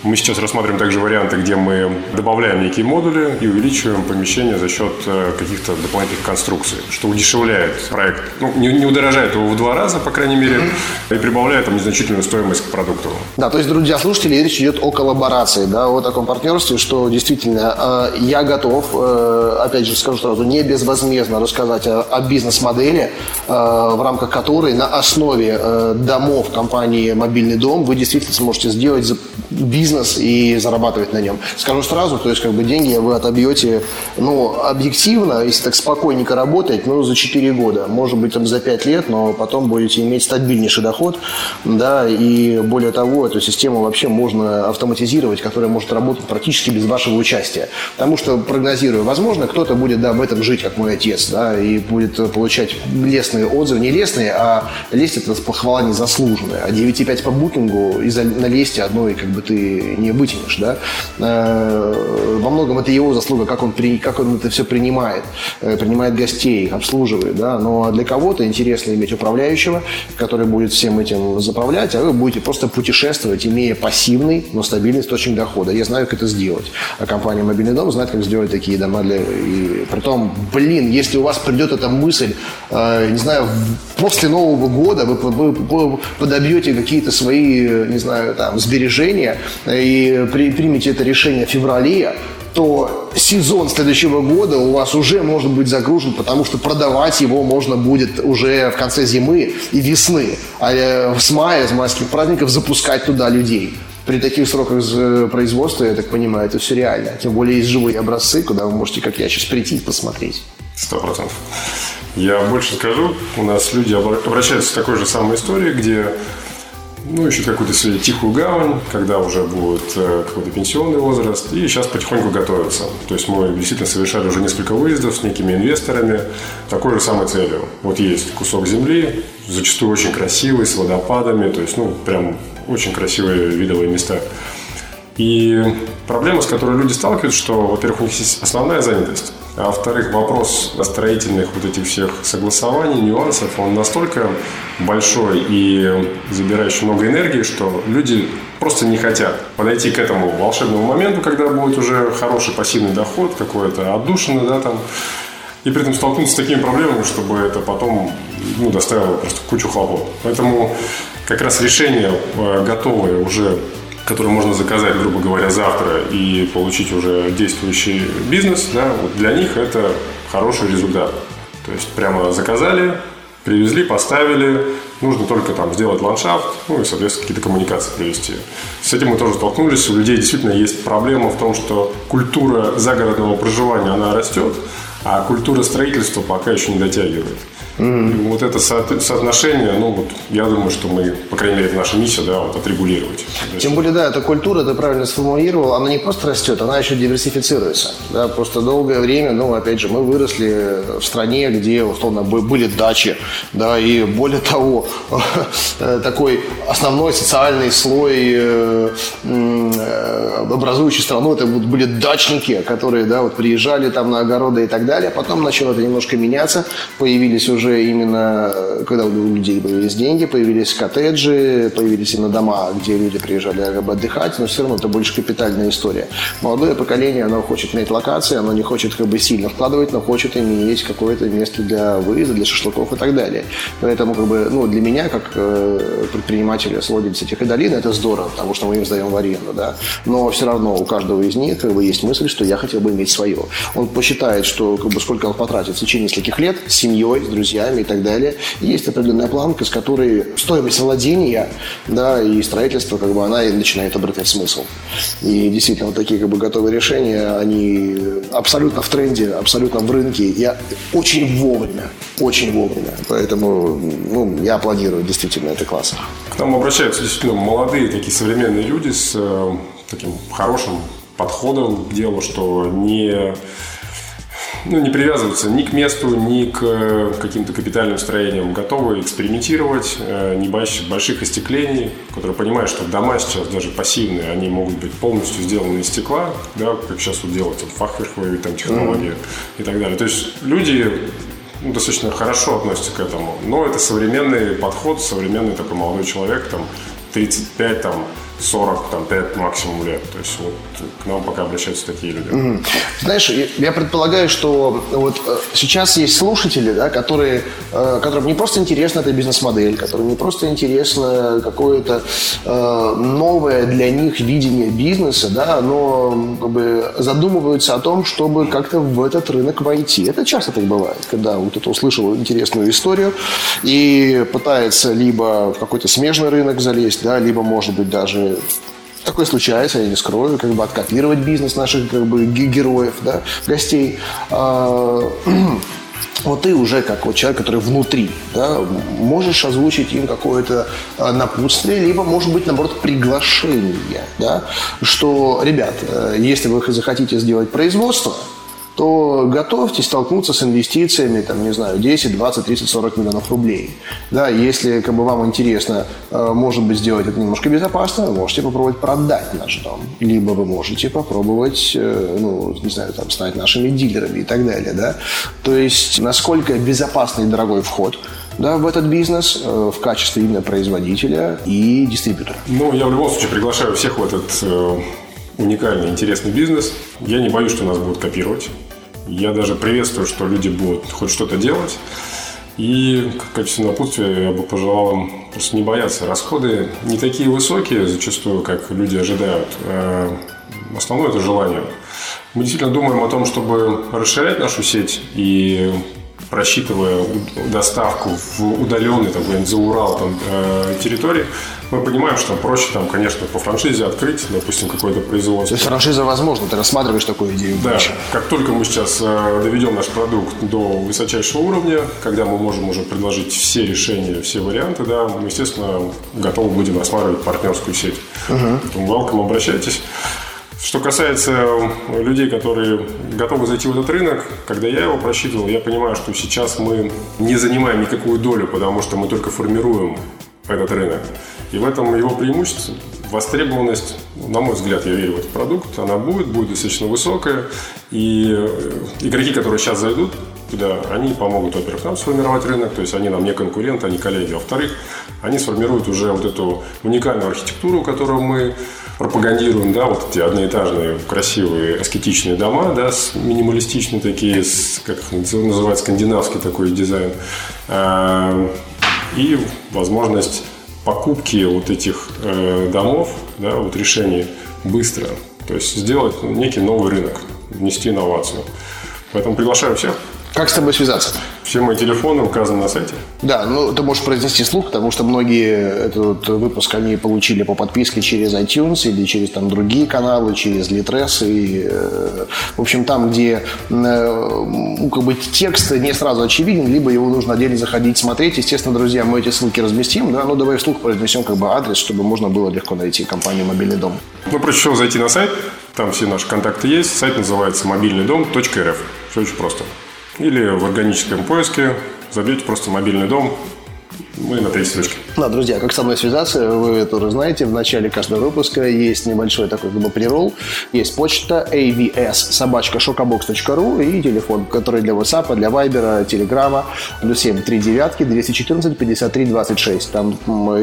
Мы сейчас рассматриваем также варианты, где мы добавляем некие модули и увеличиваем помещение за счет э, каких-то дополнительных конструкций, что удешевляет проект. Ну, не, не удорожает его в два раза, по крайней мере, и прибавляет там незначительную стоимость к продукту. Да, то есть, друзья, слушатели, речь идет о коллаборации, да, о таком партнерстве, что действительно э, я готов, э, опять же скажу сразу, не безвозмездно рассказать о, о бизнес-модели, в рамках которой на основе домов компании «Мобильный дом» вы действительно сможете сделать бизнес бизнес и зарабатывать на нем. Скажу сразу, то есть как бы деньги вы отобьете, ну, объективно, если так спокойненько работать, ну, за 4 года, может быть, там за 5 лет, но потом будете иметь стабильнейший доход, да, и более того, эту систему вообще можно автоматизировать, которая может работать практически без вашего участия. Потому что, прогнозирую, возможно, кто-то будет, да, в этом жить, как мой отец, да, и будет получать лестные отзывы, не лестные, а лесть это похвала незаслуженная. А 9,5 по букингу из-за на лесте одной, как бы ты не вытянешь, да. Э, во многом это его заслуга, как он, при, как он это все принимает, э, принимает гостей, обслуживает, да. Но для кого-то интересно иметь управляющего, который будет всем этим заправлять, а вы будете просто путешествовать, имея пассивный, но стабильный источник дохода. Я знаю, как это сделать. А компания «Мобильный дом» знает, как сделать такие дома для... И притом, блин, если у вас придет эта мысль, э, не знаю, после Нового года вы подобьете какие-то свои, не знаю, там, сбережения, и при, примете это решение в феврале, то сезон следующего года у вас уже может быть загружен, потому что продавать его можно будет уже в конце зимы и весны. А э, с мая, с майских праздников запускать туда людей. При таких сроках производства, я так понимаю, это все реально. Тем более есть живые образцы, куда вы можете, как я, сейчас прийти и посмотреть. Сто процентов. Я больше скажу, у нас люди обращаются с такой же самой историей, где ну, ищут какую-то себе тихую гавань, когда уже будет э, какой-то пенсионный возраст, и сейчас потихоньку готовятся. То есть мы действительно совершали уже несколько выездов с некими инвесторами такой же самой целью. Вот есть кусок земли, зачастую очень красивый, с водопадами, то есть, ну, прям очень красивые видовые места. И проблема, с которой люди сталкиваются, что, во-первых, у них есть основная занятость, а во-вторых, вопрос строительных вот этих всех согласований, нюансов, он настолько большой и забирающий много энергии, что люди просто не хотят подойти к этому волшебному моменту, когда будет уже хороший пассивный доход, какой-то отдушина, да, там, и при этом столкнуться с такими проблемами, чтобы это потом ну, доставило просто кучу хлопот. Поэтому как раз решение э, готовое уже который можно заказать, грубо говоря, завтра и получить уже действующий бизнес, да, вот для них это хороший результат. То есть прямо заказали, привезли, поставили, нужно только там сделать ландшафт, ну и, соответственно, какие-то коммуникации привести. С этим мы тоже столкнулись. У людей действительно есть проблема в том, что культура загородного проживания, она растет, а культура строительства пока еще не дотягивает. Mm-hmm. Вот это со- соотношение, ну вот я думаю, что мы, по крайней мере, это наша миссия, да, вот отрегулировать. Тем более, да, эта культура, ты правильно сформулировал, она не просто растет, она еще диверсифицируется. Да, просто долгое время, ну, опять же, мы выросли в стране, где, условно, были дачи, да, и более того, такой основной социальный слой, э, образующий страну, это были дачники, которые, да, вот приезжали там на огороды и так далее. Потом начало это немножко меняться, появились уже уже именно, когда у людей появились деньги, появились коттеджи, появились именно дома, где люди приезжали отдыхать, но все равно это больше капитальная история. Молодое поколение, оно хочет иметь локации, оно не хочет как бы сильно вкладывать, но хочет иметь какое-то место для выезда, для шашлыков и так далее. Поэтому как бы, ну, для меня, как э, предпринимателя с владельца Тихой долины, это здорово, потому что мы им сдаем в аренду, да. Но все равно у каждого из них как бы, есть мысль, что я хотел бы иметь свое. Он посчитает, что как бы, сколько он потратит в течение нескольких лет с семьей, с друзьями, друзьями и так далее. Есть определенная планка, с которой стоимость владения да, и строительства, как бы, она и начинает обретать смысл. И действительно, вот такие как бы, готовые решения, они абсолютно в тренде, абсолютно в рынке. Я очень вовремя, очень вовремя. Поэтому ну, я аплодирую, действительно, это классно. К нам обращаются действительно молодые такие современные люди с э, таким хорошим подходом к делу, что не ну, не привязываться ни к месту, ни к э, каким-то капитальным строениям. Готовы экспериментировать, э, не больших остеклений, которые понимают, что дома сейчас даже пассивные, они могут быть полностью сделаны из стекла, да, как сейчас вот делают вот, фахверховые там, технологии mm-hmm. и так далее. То есть люди ну, достаточно хорошо относятся к этому. Но это современный подход, современный такой молодой человек, там, 35, там, 40, там, 5 максимум лет. То есть вот к нам пока обращаются такие люди. Угу. Знаешь, я предполагаю, что вот э, сейчас есть слушатели, да, которые, э, которым не просто интересна эта бизнес-модель, которым не просто интересно какое-то э, новое для них видение бизнеса, да, но как бы задумываются о том, чтобы как-то в этот рынок войти. Это часто так бывает, когда вот кто-то услышал интересную историю и пытается либо в какой-то смежный рынок залезть, да, либо, может быть, даже такое случается, я не скрою, как бы откопировать бизнес наших как бы героев, да, гостей. А, вот ты уже как вот человек, который внутри, да, можешь озвучить им какое-то а, напутствие, либо, может быть, наоборот, приглашение, да, что, ребят, э, если вы захотите сделать производство, то готовьтесь столкнуться с инвестициями, там, не знаю, 10, 20, 30, 40 миллионов рублей. Да, если как бы, вам интересно, э, может быть, сделать это немножко безопасно, вы можете попробовать продать наш дом. Либо вы можете попробовать, э, ну, не знаю, там, стать нашими дилерами и так далее. Да? То есть, насколько безопасный и дорогой вход да, в этот бизнес э, в качестве именно производителя и дистрибьютора. Ну, я в любом случае приглашаю всех в этот уникальный, интересный бизнес. Я не боюсь, что нас будут копировать. Я даже приветствую, что люди будут хоть что-то делать. И в качестве напутствия я бы пожелал им просто не бояться. Расходы не такие высокие зачастую, как люди ожидают. А основное это желание. Мы действительно думаем о том, чтобы расширять нашу сеть и просчитывая доставку в удаленный, такой, за Урал там, э, территории, мы понимаем, что проще там, конечно, по франшизе открыть, допустим, какое-то производство. То есть франшиза возможно, ты рассматриваешь такую идею? Да. Больше. Как только мы сейчас э, доведем наш продукт до высочайшего уровня, когда мы можем уже предложить все решения, все варианты, да, мы, естественно, готовы будем рассматривать партнерскую сеть. Угу. Поэтому welcome, обращайтесь. Что касается людей, которые готовы зайти в этот рынок, когда я его просчитывал, я понимаю, что сейчас мы не занимаем никакую долю, потому что мы только формируем этот рынок. И в этом его преимущество. Востребованность, на мой взгляд, я верю в этот продукт, она будет, будет достаточно высокая. И э, игроки, которые сейчас зайдут туда, они помогут, во-первых, нам сформировать рынок, то есть они нам не конкуренты, они коллеги. Во-вторых, они сформируют уже вот эту уникальную архитектуру, которую мы пропагандируем, да, вот эти одноэтажные красивые аскетичные дома, да, с минималистичные такие, с, как называют, скандинавский такой дизайн. И возможность покупки вот этих э, домов, да, вот решений быстро. То есть сделать некий новый рынок, внести инновацию. Поэтому приглашаю всех. Как с тобой связаться? Все мои телефоны указаны на сайте. Да, ну ты можешь произнести слух, потому что многие этот выпуск они получили по подписке через iTunes или через там другие каналы, через Litres. И, э, в общем, там, где э, как бы текст не сразу очевиден, либо его нужно отдельно заходить, смотреть. Естественно, друзья, мы эти ссылки разместим, да, ну давай вслух произнесем как бы адрес, чтобы можно было легко найти компанию «Мобильный дом». Ну, проще всего зайти на сайт, там все наши контакты есть. Сайт называется мобильныйдом.рф. Все очень просто. Или в органическом поиске забьете просто мобильный дом, мы на третьей строчке. Да, друзья, как со мной связаться, вы тоже знаете, в начале каждого выпуска есть небольшой такой как бы прирол, есть почта avs собачка и телефон, который для WhatsApp, для Viber, Telegram, плюс 7 3 девятки 214 53 26. Там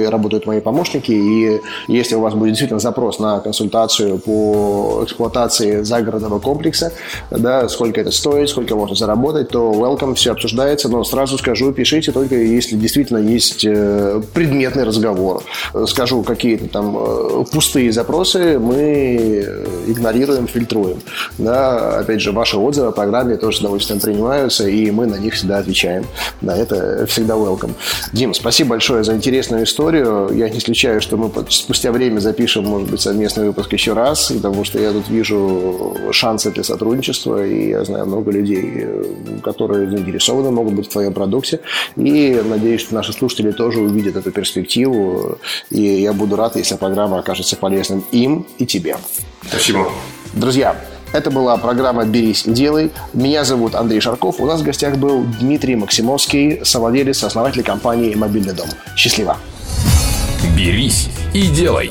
работают мои помощники, и если у вас будет действительно запрос на консультацию по эксплуатации загородного комплекса, да, сколько это стоит, сколько можно заработать, то welcome, все обсуждается, но сразу скажу, пишите только если действительно есть есть э, предметный разговор. Скажу, какие-то там э, пустые запросы мы игнорируем, фильтруем. Да, опять же, ваши отзывы о программе тоже с удовольствием принимаются, и мы на них всегда отвечаем. Да, это всегда welcome. Дим, спасибо большое за интересную историю. Я не исключаю, что мы спустя время запишем, может быть, совместный выпуск еще раз, потому что я тут вижу шансы для сотрудничества, и я знаю много людей, которые заинтересованы могут быть в твоем продукте. И надеюсь, что наши слушатели тоже увидят эту перспективу. И я буду рад, если программа окажется полезным им и тебе. Спасибо. Друзья, это была программа «Берись и делай». Меня зовут Андрей Шарков. У нас в гостях был Дмитрий Максимовский, совладелец, основатель компании «Мобильный дом». Счастливо! «Берись и делай»